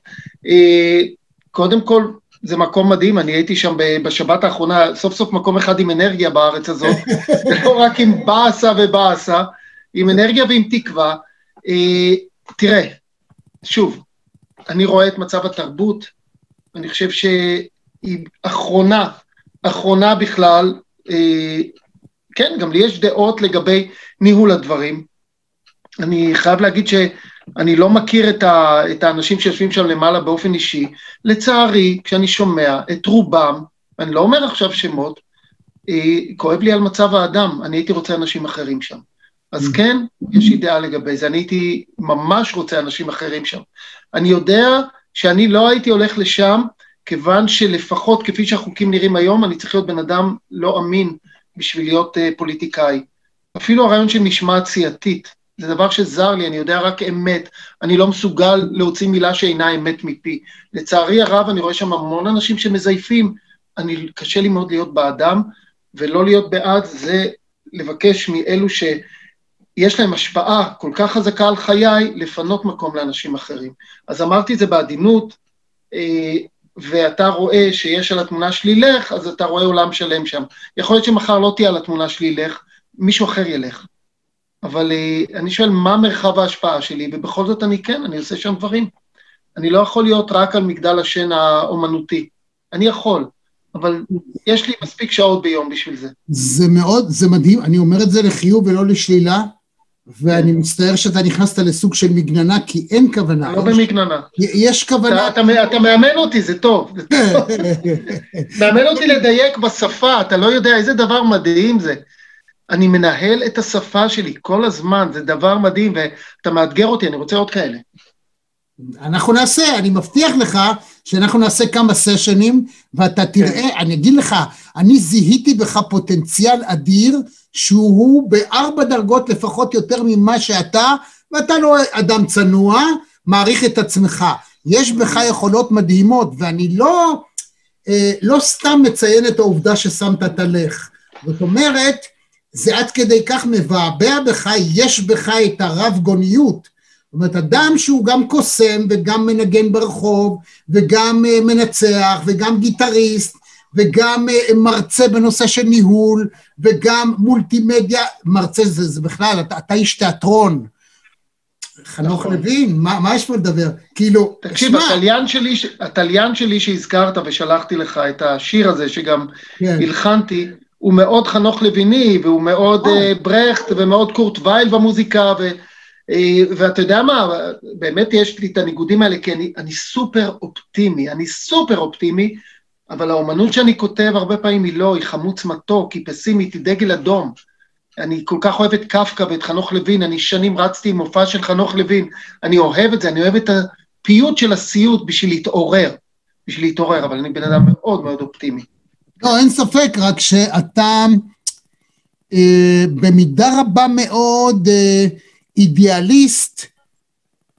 קודם כל, זה מקום מדהים, אני הייתי שם בשבת האחרונה, סוף סוף מקום אחד עם אנרגיה בארץ הזאת, לא רק עם באסה ובאסה, עם אנרגיה ועם תקווה. אה, תראה, שוב, אני רואה את מצב התרבות, אני חושב שהיא אחרונה, אחרונה בכלל, אה, כן, גם לי יש דעות לגבי ניהול הדברים. אני חייב להגיד שאני לא מכיר את, ה, את האנשים שיושבים שם למעלה באופן אישי. לצערי, כשאני שומע את רובם, אני לא אומר עכשיו שמות, אה, כואב לי על מצב האדם, אני הייתי רוצה אנשים אחרים שם. אז mm. כן, יש לי דעה לגבי זה, אני הייתי ממש רוצה אנשים אחרים שם. אני יודע שאני לא הייתי הולך לשם, כיוון שלפחות כפי שהחוקים נראים היום, אני צריך להיות בן אדם לא אמין בשביל להיות uh, פוליטיקאי. אפילו הרעיון של משמעת סיעתית, זה דבר שזר לי, אני יודע רק אמת, אני לא מסוגל להוציא מילה שאינה אמת מפי. לצערי הרב, אני רואה שם המון אנשים שמזייפים, אני, קשה לי מאוד להיות בעדם, ולא להיות בעד זה לבקש מאלו שיש להם השפעה כל כך חזקה על חיי, לפנות מקום לאנשים אחרים. אז אמרתי את זה בעדינות, אה, ואתה רואה שיש על התמונה שלי לך, אז אתה רואה עולם שלם שם. יכול להיות שמחר לא תהיה על התמונה שלי לך, מישהו אחר ילך. אבל uh, אני שואל, מה מרחב ההשפעה שלי? ובכל זאת אני כן, אני עושה שם דברים. אני לא יכול להיות רק על מגדל השן האומנותי. אני יכול, אבל יש לי מספיק שעות ביום בשביל זה. זה מאוד, זה מדהים, אני אומר את זה לחיוב ולא לשלילה, ואני מצטער שאתה נכנסת לסוג של מגננה, כי אין כוונה. לא במגננה. יש כוונה... אתה, אתה, אתה מאמן אותי, זה טוב. מאמן אותי לדייק בשפה, אתה לא יודע איזה דבר מדהים זה. אני מנהל את השפה שלי כל הזמן, זה דבר מדהים, ואתה מאתגר אותי, אני רוצה עוד כאלה. אנחנו נעשה, אני מבטיח לך שאנחנו נעשה כמה סשנים, ואתה תראה, כן. אני אגיד לך, אני זיהיתי בך פוטנציאל אדיר, שהוא בארבע דרגות לפחות יותר ממה שאתה, ואתה לא אדם צנוע, מעריך את עצמך. יש בך יכולות מדהימות, ואני לא, אה, לא סתם מציין את העובדה ששמת את הלך. זאת אומרת, זה עד כדי כך מבעבע בך, יש בך את הרב גוניות. זאת אומרת, אדם שהוא גם קוסם וגם מנגן ברחוב וגם אה, מנצח וגם גיטריסט וגם אה, מרצה בנושא של ניהול וגם מולטימדיה, מרצה זה, זה בכלל, אתה, אתה איש תיאטרון. חנוך נכון. לוין, מה, מה יש פה לדבר? כאילו, תקשיב, התליין שלי, התליין שלי שהזכרת ושלחתי לך את השיר הזה, שגם כן. הלחנתי, הוא מאוד חנוך לויני, והוא מאוד uh, ברכט, ומאוד קורט וייל במוזיקה, ו, uh, ואתה יודע מה, באמת יש לי את הניגודים האלה, כי אני, אני סופר אופטימי, אני סופר אופטימי, אבל האומנות שאני כותב הרבה פעמים היא לא, היא חמוץ מתוק, היא פסימית, היא דגל אדום. אני כל כך אוהב את קפקא ואת חנוך לוין, אני שנים רצתי עם מופע של חנוך לוין, אני אוהב את זה, אני אוהב את הפיוט של הסיוט בשביל להתעורר, בשביל להתעורר, אבל אני בן אדם מאוד מאוד אופטימי. לא, אין ספק, רק שאתה אה, במידה רבה מאוד אה, אידיאליסט,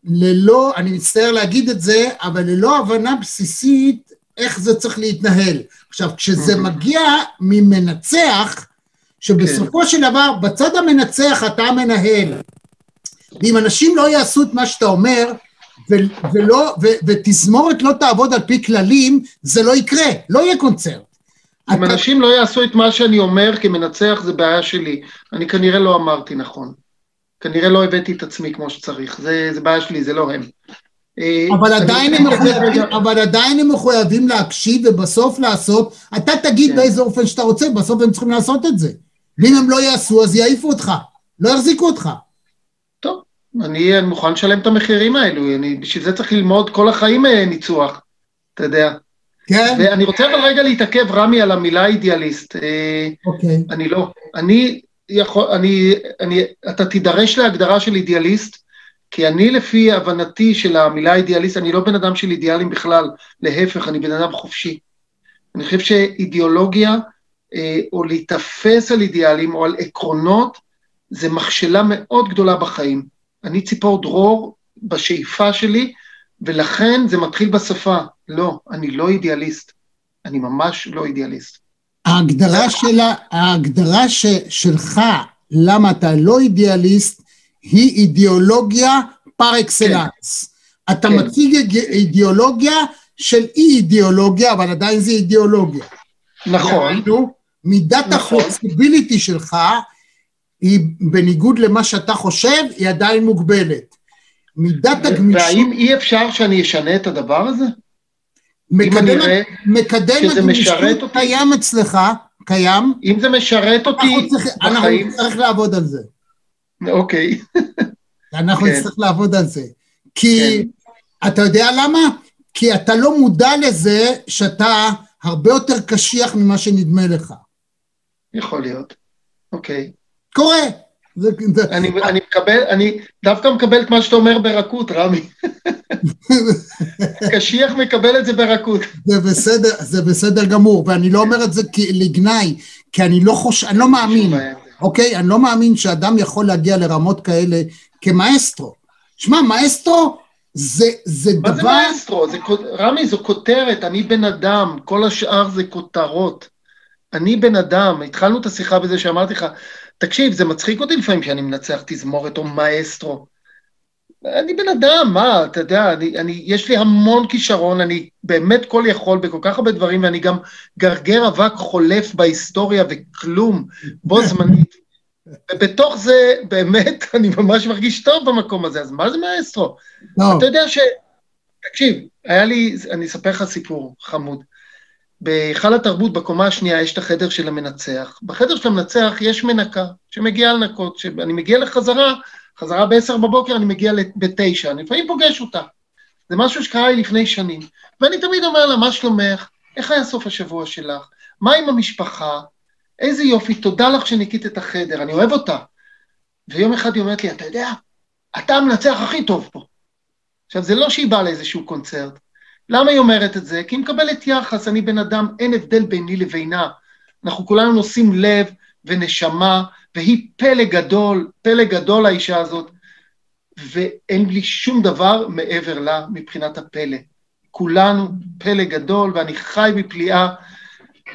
ללא, אני מצטער להגיד את זה, אבל ללא הבנה בסיסית איך זה צריך להתנהל. עכשיו, כשזה אוקיי. מגיע ממנצח, שבסופו כן. של דבר, בצד המנצח אתה המנהל, ואם אנשים לא יעשו את מה שאתה אומר, ו- ולא, ו- ותזמורת לא תעבוד על פי כללים, זה לא יקרה, לא יהיה קונצרט. אם. אנשים לא יעשו את מה שאני אומר כמנצח, זה בעיה שלי. אני כנראה לא אמרתי נכון. כנראה לא הבאתי את עצמי כמו שצריך. זה, זה בעיה שלי, זה לא הם. אה, אבל עדיין, הם מחויבים, אבל עדיין הם מחויבים להקשיב ובסוף לעשות, אתה תגיד כן. באיזה אופן שאתה רוצה, בסוף הם צריכים לעשות את זה. ואם הם לא יעשו, אז יעיפו אותך, לא יחזיקו אותך. טוב, אני מוכן לשלם את המחירים האלו, אני, בשביל זה צריך ללמוד כל החיים אה, ניצוח, אתה יודע. כן. ואני רוצה אבל רגע להתעכב, רמי, על המילה אידיאליסט. אה, אוקיי. אני לא. אני יכול, אני, אני, אתה תידרש להגדרה של אידיאליסט, כי אני לפי הבנתי של המילה אידיאליסט, אני לא בן אדם של אידיאלים בכלל, להפך, אני בן אדם חופשי. אני חושב שאידיאולוגיה, אה, או להיתפס על אידיאלים או על עקרונות, זה מכשלה מאוד גדולה בחיים. אני ציפור דרור בשאיפה שלי, ולכן זה מתחיל בשפה. לא, אני לא אידיאליסט. אני ממש לא אידיאליסט. ההגדרה, שלה, ההגדרה ש, שלך, למה אתה לא אידיאליסט, היא אידיאולוגיה פר אקסלנס. כן. אתה כן. מציג אידיאולוגיה של אי אידיאולוגיה, אבל עדיין זה אידיאולוגיה. נכון. מידת נכון. הפלקסיביליטי שלך היא בניגוד למה שאתה חושב, היא עדיין מוגבלת. מידת הגמישות... והאם אי אפשר שאני אשנה את הדבר הזה? מקדם, מקדם הגמישות קיים אצלך, קיים. אם זה משרת אותי אנחנו צריך, בחיים... אנחנו נצטרך לעבוד על זה. אוקיי. אנחנו כן. נצטרך לעבוד על זה. כי, כן. אתה יודע למה? כי אתה לא מודע לזה שאתה הרבה יותר קשיח ממה שנדמה לך. יכול להיות, אוקיי. קורה. אני, אני מקבל, אני דווקא מקבל את מה שאתה אומר ברכות, רמי. קשיח מקבל את זה ברכות. זה בסדר, זה בסדר גמור, ואני לא אומר את זה לגנאי, כי אני לא חושב, אני לא מאמין, אוקיי? אני לא מאמין שאדם יכול להגיע לרמות כאלה כמאסטרו. שמע, מאסטרו זה, זה מה דבר... מה זה מאסטרו? זה, רמי, זו כותרת, אני בן אדם, כל השאר זה כותרות. אני בן אדם, התחלנו את השיחה בזה שאמרתי לך, תקשיב, זה מצחיק אותי לפעמים שאני מנצח תזמורת או מאסטרו. אני בן אדם, מה, אתה יודע, אני, אני, יש לי המון כישרון, אני באמת כל יכול בכל כך הרבה דברים, ואני גם גרגר אבק חולף בהיסטוריה וכלום, בו זמנית. ובתוך זה, באמת, אני ממש מרגיש טוב במקום הזה, אז מה זה מאסטרו? לא. אתה יודע ש... תקשיב, היה לי, אני אספר לך סיפור חמוד. בהיכל התרבות בקומה השנייה יש את החדר של המנצח. בחדר של המנצח יש מנקה שמגיעה לנקות, שאני מגיע לחזרה, חזרה ב-10 בבוקר, אני מגיע ב-9, אני לפעמים פוגש אותה. זה משהו שקרה לי לפני שנים. ואני תמיד אומר לה, מה שלומך? איך היה סוף השבוע שלך? מה עם המשפחה? איזה יופי, תודה לך שניקית את החדר, אני אוהב אותה. ויום אחד היא אומרת לי, אתה יודע, אתה המנצח הכי טוב פה. עכשיו, זה לא שהיא באה לאיזשהו קונצרט, למה היא אומרת את זה? כי היא מקבלת יחס, אני בן אדם, אין הבדל ביני לבינה. אנחנו כולנו נושאים לב ונשמה, והיא פלא גדול, פלא גדול האישה הזאת, ואין לי שום דבר מעבר לה מבחינת הפלא. כולנו פלא גדול, ואני חי בפליאה,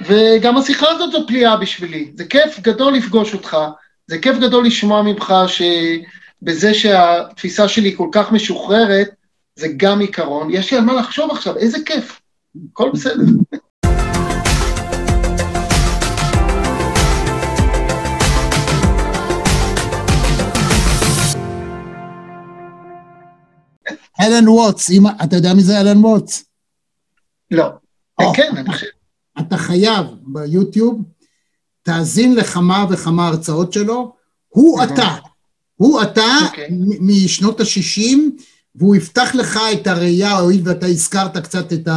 וגם השיחה הזאת זו פליאה בשבילי. זה כיף גדול לפגוש אותך, זה כיף גדול לשמוע ממך ש... בזה שהתפיסה שלי כל כך משוחררת, זה גם עיקרון. יש לי על מה לחשוב עכשיו, איזה כיף. הכל בסדר. אלן ווטס, אתה יודע מי זה אלן ווטס? לא. כן, אני חושב. אתה חייב ביוטיוב, תאזין לכמה וכמה הרצאות שלו, הוא אתה, הוא אתה אוקיי. משנות ה-60, והוא יפתח לך את הראייה, הואיל ואתה הזכרת קצת את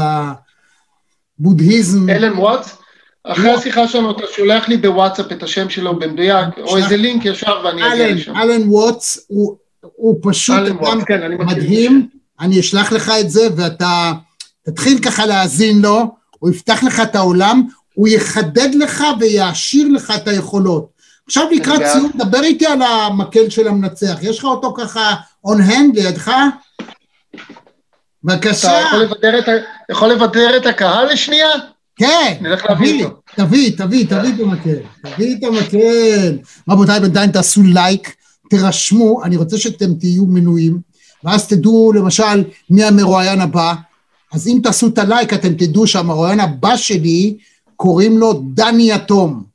הבודהיזם. אלן וואטס? אחרי השיחה שלנו אתה שולח לי בוואטסאפ את השם שלו במדויק, או איזה לינק ישר ואני אגיע לשם. אלן וואטס הוא פשוט אדם כן, מדהים, אני אשלח לך את זה ואתה תתחיל ככה להאזין לו, הוא יפתח לך את העולם, הוא יחדד לך ויעשיר לך את היכולות. עכשיו לקראת סיום, דבר איתי על המקל של המנצח, יש לך אותו ככה און הנד לידך? בבקשה. אתה יכול לבדר את הקהל לשנייה? כן, אותו. תביא, תביא, תביא את המקל, תביא את המקל. רבותיי, בינתיים תעשו לייק, תירשמו, אני רוצה שאתם תהיו מנויים, ואז תדעו למשל מי המרואיין הבא, אז אם תעשו את הלייק אתם תדעו שהמרואיין הבא שלי קוראים לו דני יתום.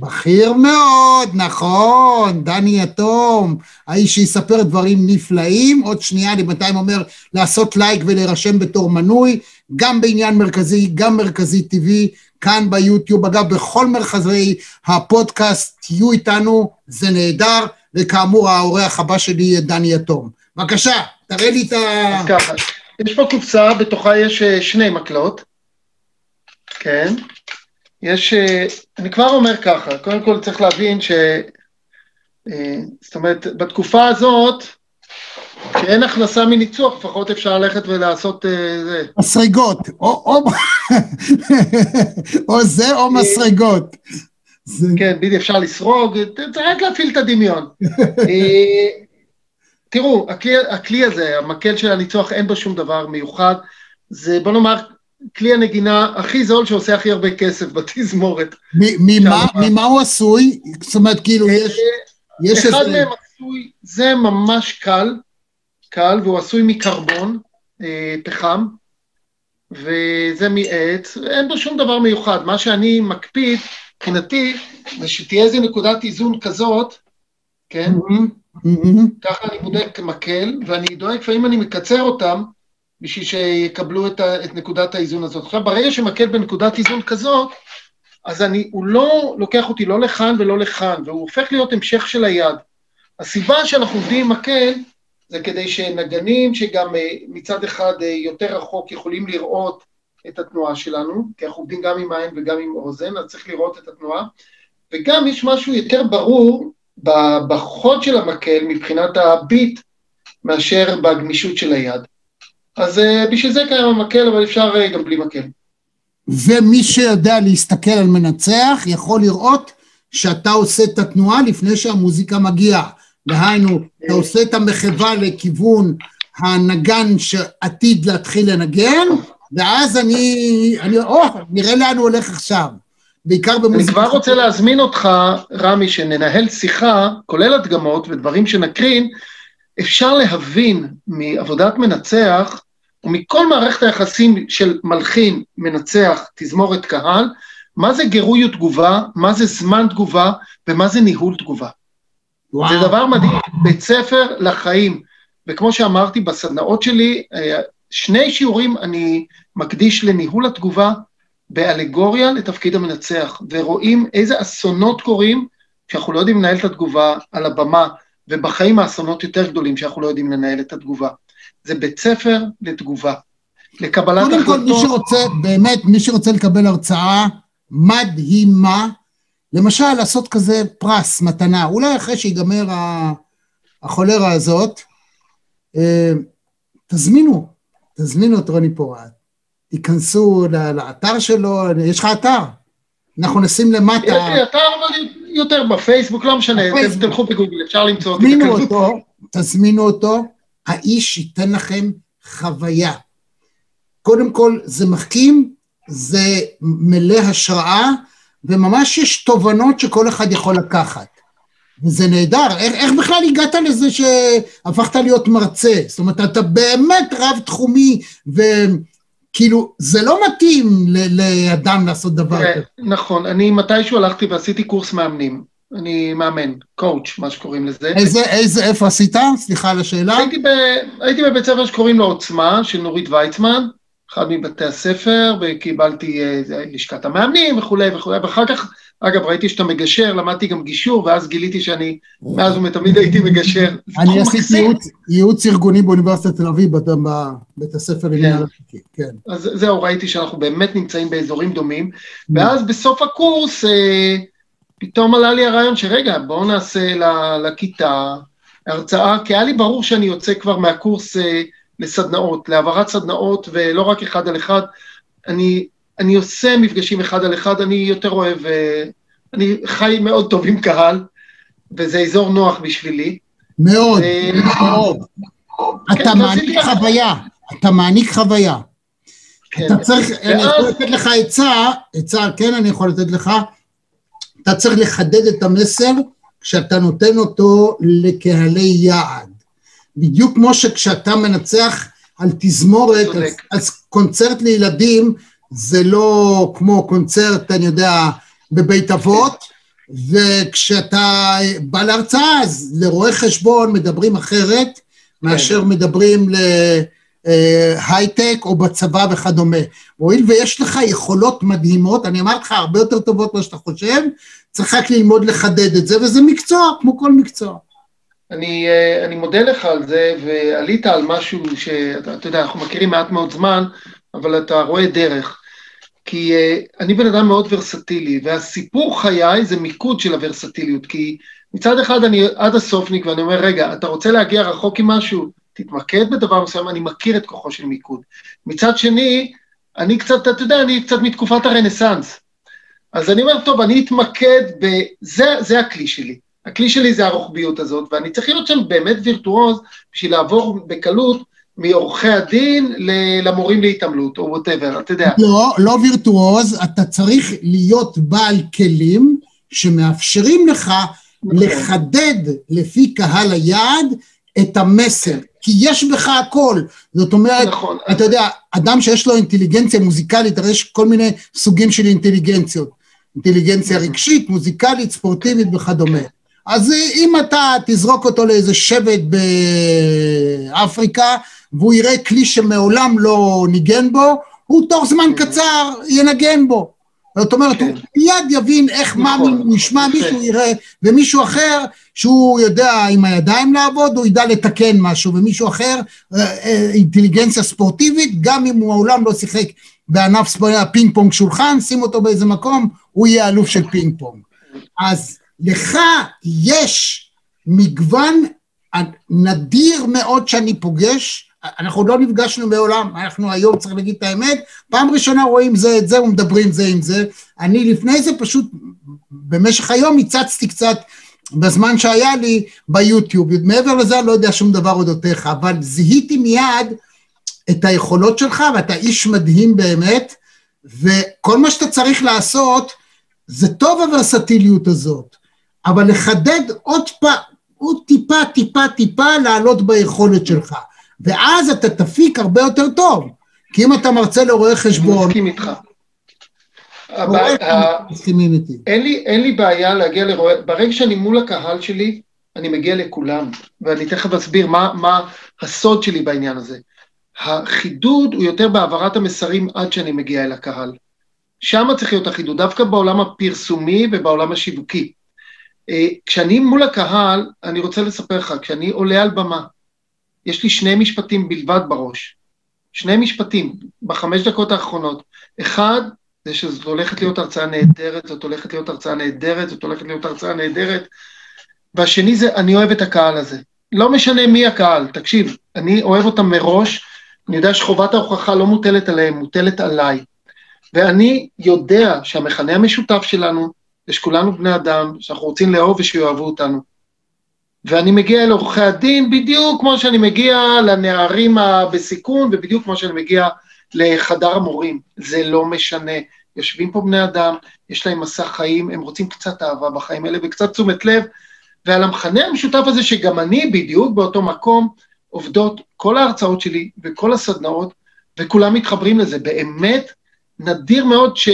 בכיר מאוד, נכון, דני יתום, האיש שיספר דברים נפלאים. עוד שנייה, אני בינתיים אומר לעשות לייק ולהירשם בתור מנוי, גם בעניין מרכזי, גם מרכזי טבעי, כאן ביוטיוב. אגב, בכל מרכזי הפודקאסט תהיו איתנו, זה נהדר, וכאמור, האורח הבא שלי יהיה דני יתום. בבקשה, תראה לי את ה... יש פה קופסה, בתוכה יש אה, שני מקלות, כן? יש, אה, אני כבר אומר ככה, קודם כל צריך להבין ש... אה, זאת אומרת, בתקופה הזאת, כשאין הכנסה מניצוח, לפחות אפשר ללכת ולעשות זה. מסרגות, או, או, או זה או מסרגות. כן, בדיוק, אפשר לסרוג, רק להפעיל את הדמיון. תראו, הכלי, הכלי הזה, המקל של הניצוח, אין בו שום דבר מיוחד. זה, בוא נאמר, כלי הנגינה הכי זול שעושה הכי הרבה כסף בתזמורת. ממה הוא עשוי? זאת אומרת, כאילו, אה, יש, יש איזה... אחד מהם עשוי, זה ממש קל, קל, והוא עשוי מקרבון, אה, פחם, וזה מעץ, אין בו שום דבר מיוחד. מה שאני מקפיד, מבחינתי, זה שתהיה איזה נקודת איזון כזאת, כן? Mm-hmm. Mm-hmm. ככה אני בודק מקל, ואני דואג, לפעמים אני מקצר אותם, בשביל שיקבלו את, ה, את נקודת האיזון הזאת. עכשיו, ברגע שמקל בנקודת איזון כזאת, אז אני, הוא לא לוקח אותי לא לכאן ולא לכאן, והוא הופך להיות המשך של היד. הסיבה שאנחנו עובדים עם מקל, זה כדי שנגנים שגם אה, מצד אחד אה, יותר רחוק יכולים לראות את התנועה שלנו, כי אנחנו עובדים גם עם העין וגם עם אוזן, אז צריך לראות את התנועה, וגם יש משהו יותר ברור בחוד של המקל מבחינת הביט מאשר בגמישות של היד. אז uh, בשביל זה קיים המקל, אבל אפשר uh, גם בלי מקל. ומי שיודע להסתכל על מנצח יכול לראות שאתה עושה את התנועה לפני שהמוזיקה מגיעה. דהיינו, אתה עושה את המחווה לכיוון הנגן שעתיד להתחיל לנגן, ואז אני, אני, או, נראה לאן הוא הולך עכשיו. בעיקר במוזיקה. אני כבר רוצה להזמין אותך, רמי, שננהל שיחה, כולל הדגמות ודברים שנקרין, אפשר להבין מעבודת מנצח, ומכל מערכת היחסים של מלחין, מנצח, תזמורת קהל, מה זה גירוי ותגובה, מה זה זמן תגובה, ומה זה ניהול תגובה. וואו. זה דבר מדהים, בית ספר לחיים. וכמו שאמרתי בסדנאות שלי, אה, שני שיעורים אני מקדיש לניהול התגובה, באלגוריה לתפקיד המנצח, ורואים איזה אסונות קורים שאנחנו לא יודעים לנהל את התגובה על הבמה, ובחיים האסונות יותר גדולים שאנחנו לא יודעים לנהל את התגובה. זה בית ספר לתגובה, לקבלת החלטות. קודם כל, מי שרוצה, באמת, מי שרוצה לקבל הרצאה מדהימה, למשל, לעשות כזה פרס, מתנה, אולי אחרי שיגמר החולרה הזאת, אה, תזמינו, תזמינו את רוני פורט. תיכנסו לאתר שלו, יש לך אתר? אנחנו נשים למטה... יש לי אתר, אבל יותר בפייסבוק, לא משנה, תלכו בגוגל, אפשר למצוא אותי. תזמינו אותו, תזמינו אותו, האיש ייתן לכם חוויה. קודם כל, זה מחכים, זה מלא השראה, וממש יש תובנות שכל אחד יכול לקחת. וזה נהדר. איך, איך בכלל הגעת לזה שהפכת להיות מרצה? זאת אומרת, אתה באמת רב-תחומי, וכאילו, זה לא מתאים לאדם לעשות דבר כזה. נכון, אני מתישהו הלכתי ועשיתי קורס מאמנים. אני מאמן, קואוץ', מה שקוראים לזה. איזה, איזה, איפה עשית? סליחה על השאלה. הייתי, ב, הייתי בבית ספר שקוראים לו עוצמה, של נורית ויצמן, אחד מבתי הספר, וקיבלתי אה, לשכת המאמנים וכולי וכולי, ואחר כך, אגב, ראיתי שאתה מגשר, למדתי גם גישור, ואז גיליתי שאני, מאז ומתמיד הייתי מגשר. אני עשיתי ייעוץ, ייעוץ ארגוני באוניברסיטת תל אביב, בבית הספר למינהל עסקים, כן. אז זהו, ראיתי שאנחנו באמת נמצאים באזורים דומים, ואז בסוף הקורס, אה, פתאום עלה לי הרעיון שרגע, בואו נעשה לכיתה הרצאה, כי היה לי ברור שאני יוצא כבר מהקורס אה, לסדנאות, להעברת סדנאות, ולא רק אחד על אחד. אני, אני עושה מפגשים אחד על אחד, אני יותר אוהב, אה, אני חי מאוד טוב עם קהל, וזה אזור נוח בשבילי. מאוד, מאוד. אתה כן, מעניק חוויה, אתה מעניק חוויה. כן. אתה צריך, אני יכול לתת לך עצה, עצה, כן, אני יכול לתת לך, אתה צריך לחדד את המסר כשאתה נותן אותו לקהלי יעד. בדיוק כמו שכשאתה מנצח על תזמורת, אז, אז קונצרט לילדים זה לא כמו קונצרט, אני יודע, בבית אבות, וכשאתה בא להרצאה, אז לרואי חשבון מדברים אחרת מאשר כן. מדברים להייטק או בצבא וכדומה. הואיל ויש לך יכולות מדהימות, אני אמרתי לך, הרבה יותר טובות ממה שאתה חושב, צריך רק ללמוד לחדד את זה, וזה מקצוע, כמו כל מקצוע. אני, אה, אני מודה לך על זה, ועלית על משהו שאתה יודע, אנחנו מכירים מעט מאוד זמן, אבל אתה רואה דרך. כי uh, אני בן אדם מאוד ורסטילי, והסיפור חיי זה מיקוד של הוורסטיליות, כי מצד אחד אני עד הסופניק ואני אומר, רגע, אתה רוצה להגיע רחוק עם משהו? תתמקד בדבר מסוים, אני מכיר את כוחו של מיקוד. מצד שני, אני קצת, אתה יודע, אני קצת מתקופת הרנסאנס. אז אני אומר, טוב, אני אתמקד בזה, זה הכלי שלי. הכלי שלי זה הרוחביות הזאת, ואני צריך להיות שם באמת וירטואוז בשביל לעבור בקלות מעורכי הדין למורים להתעמלות, או ווטאבר, אתה יודע. לא, לא וירטואוז, אתה צריך להיות בעל כלים שמאפשרים לך נכון. לחדד לפי קהל היעד את המסר, כי יש בך הכל. זאת אומרת, נכון. אתה יודע, אדם שיש לו אינטליגנציה מוזיקלית, הרי יש כל מיני סוגים של אינטליגנציות. אינטליגנציה נכון. רגשית, מוזיקלית, ספורטיבית וכדומה. אז אם אתה תזרוק אותו לאיזה שבט באפריקה, והוא יראה כלי שמעולם לא ניגן בו, הוא תוך זמן כן. קצר ינגן בו. זאת אומרת, כן. הוא מיד יבין איך, מה, נכון. הוא ישמע, מישהו יראה, ומישהו אחר, שהוא יודע עם הידיים לעבוד, הוא ידע לתקן משהו, ומישהו אחר, אה, אה, אינטליגנציה ספורטיבית, גם אם הוא מעולם לא שיחק בענף פינג פונג שולחן, שים אותו באיזה מקום, הוא יהיה אלוף של פינג פונג. אז לך יש מגוון נדיר מאוד שאני פוגש, אנחנו לא נפגשנו מעולם, אנחנו היום צריך להגיד את האמת, פעם ראשונה רואים זה את זה ומדברים זה עם זה, אני לפני זה פשוט במשך היום הצצתי קצת בזמן שהיה לי ביוטיוב, מעבר לזה אני לא יודע שום דבר אודותיך, אבל זיהיתי מיד את היכולות שלך ואתה איש מדהים באמת, וכל מה שאתה צריך לעשות זה טוב הוורסטיליות הזאת, אבל לחדד עוד פעם, עוד טיפה, טיפה, טיפה לעלות ביכולת שלך. ואז אתה תפיק הרבה יותר טוב. כי אם אתה מרצה לרואה חשבון... אני מסכים איתך. אין לי בעיה להגיע לרואה, ברגע שאני מול הקהל שלי, אני מגיע לכולם, ואני תכף אסביר מה, מה הסוד שלי בעניין הזה. החידוד הוא יותר בהעברת המסרים עד שאני מגיע אל הקהל. שם צריך להיות החידוד, דווקא בעולם הפרסומי ובעולם השיווקי. אה, כשאני מול הקהל, אני רוצה לספר לך, כשאני עולה על במה, יש לי שני משפטים בלבד בראש. שני משפטים בחמש דקות האחרונות. אחד, זה שזאת הולכת להיות הרצאה נהדרת, זאת הולכת להיות הרצאה נהדרת, זאת הולכת להיות הרצאה נהדרת. והשני זה, אני אוהב את הקהל הזה. לא משנה מי הקהל, תקשיב, אני אוהב אותם מראש, אני יודע שחובת ההוכחה לא מוטלת עליהם, מוטלת עליי. ואני יודע שהמכנה המשותף שלנו, זה שכולנו בני אדם, שאנחנו רוצים לאהוב ושיאהבו אותנו. ואני מגיע אל עורכי הדין בדיוק כמו שאני מגיע לנערים בסיכון, ובדיוק כמו שאני מגיע לחדר המורים. זה לא משנה. יושבים פה בני אדם, יש להם מסע חיים, הם רוצים קצת אהבה בחיים האלה וקצת תשומת לב, ועל המכנה המשותף הזה שגם אני בדיוק באותו מקום, עובדות כל ההרצאות שלי וכל הסדנאות, וכולם מתחברים לזה. באמת, נדיר מאוד ש,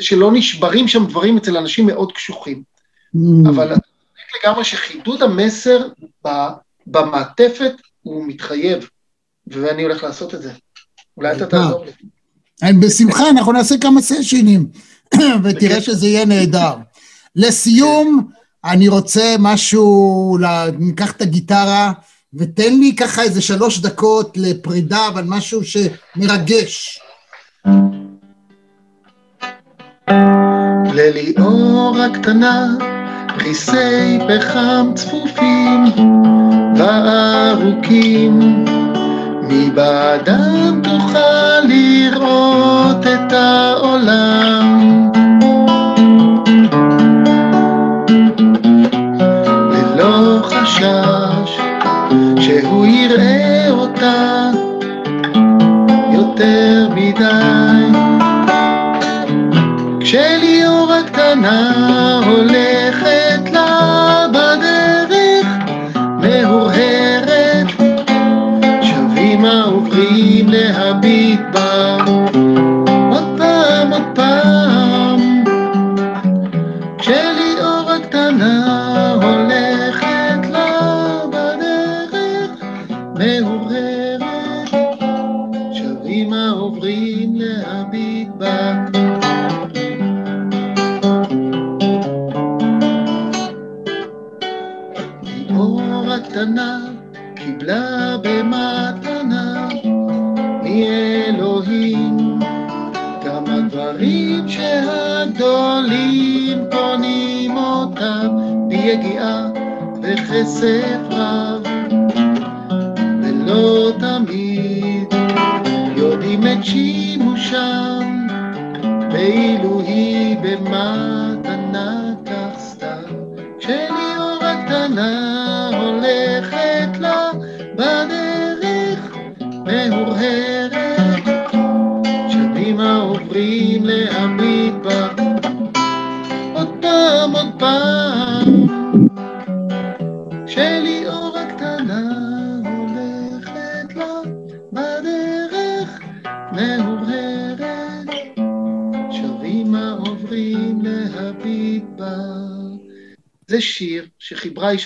שלא נשברים שם דברים אצל אנשים מאוד קשוחים. Mm. אבל לגמרי שחידוד המסר במעטפת הוא מתחייב, ואני הולך לעשות את זה. אולי אתה תעזור לי. בשמחה, אנחנו נעשה כמה סשנים, ותראה שזה יהיה נהדר. לסיום, אני רוצה משהו, ניקח את הגיטרה, ותן לי ככה איזה שלוש דקות לפרידה, אבל משהו שמרגש. לליאור הקטנה, פריסי פחם צפופים וארוכים, מבעדם תוכל לראות את העולם.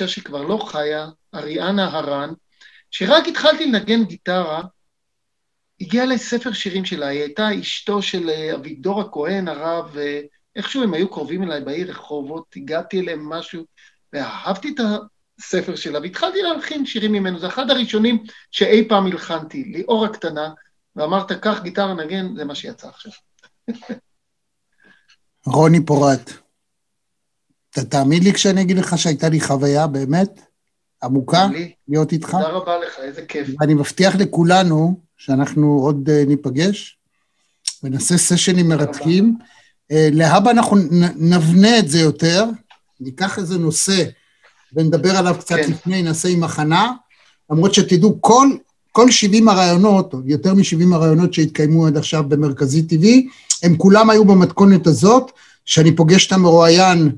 אישה שכבר לא חיה, אריאנה הרן, שרק התחלתי לנגן גיטרה, הגיע אליי ספר שירים שלה, היא הייתה אשתו של אבידור הכהן, הרב, ואיכשהו הם היו קרובים אליי בעיר רחובות, הגעתי אליהם משהו, ואהבתי את הספר שלה, והתחלתי להלחין שירים ממנו, זה אחד הראשונים שאי פעם הלחנתי, ליאור הקטנה, ואמרת, קח גיטרה נגן, זה מה שיצא עכשיו. רוני פורט. אתה תאמין לי כשאני אגיד לך שהייתה לי חוויה באמת עמוקה להיות איתך? תודה רבה לך, איזה כיף. ואני מבטיח לכולנו שאנחנו עוד uh, ניפגש ונעשה סשנים מרתקים. Uh, להבא אנחנו נבנה את זה יותר, ניקח איזה נושא ונדבר עליו קצת כן. לפני, נעשה עם הכנה, למרות שתדעו, כל, כל 70 הרעיונות, או יותר מ-70 הרעיונות שהתקיימו עד עכשיו במרכזי TV, הם כולם היו במתכונת הזאת, שאני פוגש את המרואיין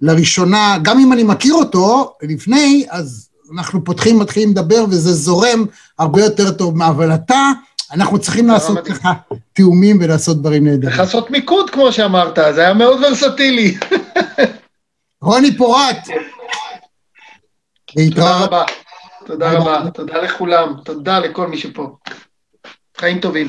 לראשונה, גם אם אני מכיר אותו לפני, אז אנחנו פותחים, מתחילים לדבר, וזה זורם הרבה יותר טוב. אבל אתה, אנחנו צריכים לעשות ככה תיאומים ולעשות דברים נהדרים. צריך לעשות מיקוד, כמו שאמרת, זה היה מאוד ורסטילי. רוני פורט. תודה רבה. תודה רבה. תודה לכולם. תודה לכל מי שפה. חיים טובים.